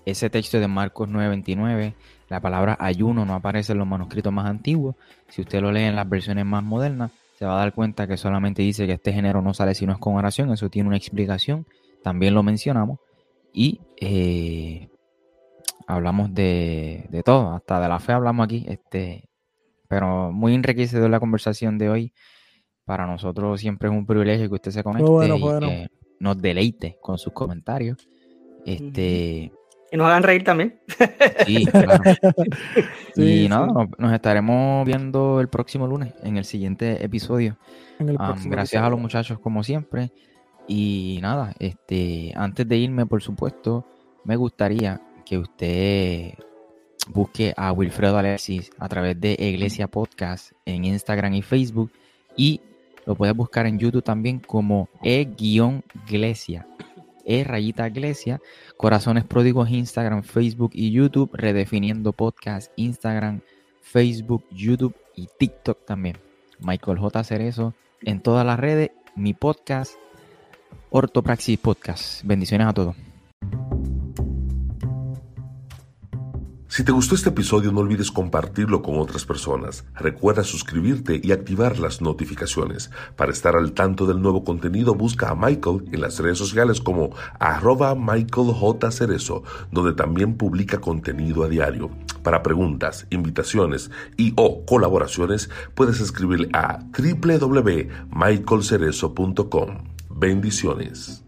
ese texto de Marcos 9:29, la palabra ayuno no aparece en los manuscritos más antiguos. Si usted lo lee en las versiones más modernas, se va a dar cuenta que solamente dice que este género no sale si no es con oración. Eso tiene una explicación. También lo mencionamos. Y eh, hablamos de, de, todo, hasta de la fe hablamos aquí. Este, pero muy enriquecedor la conversación de hoy. Para nosotros siempre es un privilegio que usted se conecte y que nos deleite con sus comentarios. Este, y nos hagan reír también. Sí, [laughs] claro. y nada, nos, estaremos viendo el próximo lunes en el siguiente episodio. gracias a los muchachos como siempre. Y nada, este, antes de irme, por supuesto, me gustaría que usted busque a Wilfredo Alexis a través de Iglesia Podcast en Instagram y Facebook y lo puedes buscar en YouTube también como e-iglesia. E rayita iglesia, Corazones Pródigos Instagram, Facebook y YouTube, redefiniendo podcast Instagram, Facebook, YouTube y TikTok también. Michael J. Cerezo en todas las redes, mi podcast, Ortopraxis Podcast. Bendiciones a todos. Si te gustó este episodio no olvides compartirlo con otras personas. Recuerda suscribirte y activar las notificaciones. Para estar al tanto del nuevo contenido busca a Michael en las redes sociales como arroba Michael J. Cerezo, donde también publica contenido a diario. Para preguntas, invitaciones y o colaboraciones puedes escribirle a www.michaelcerezo.com. Bendiciones.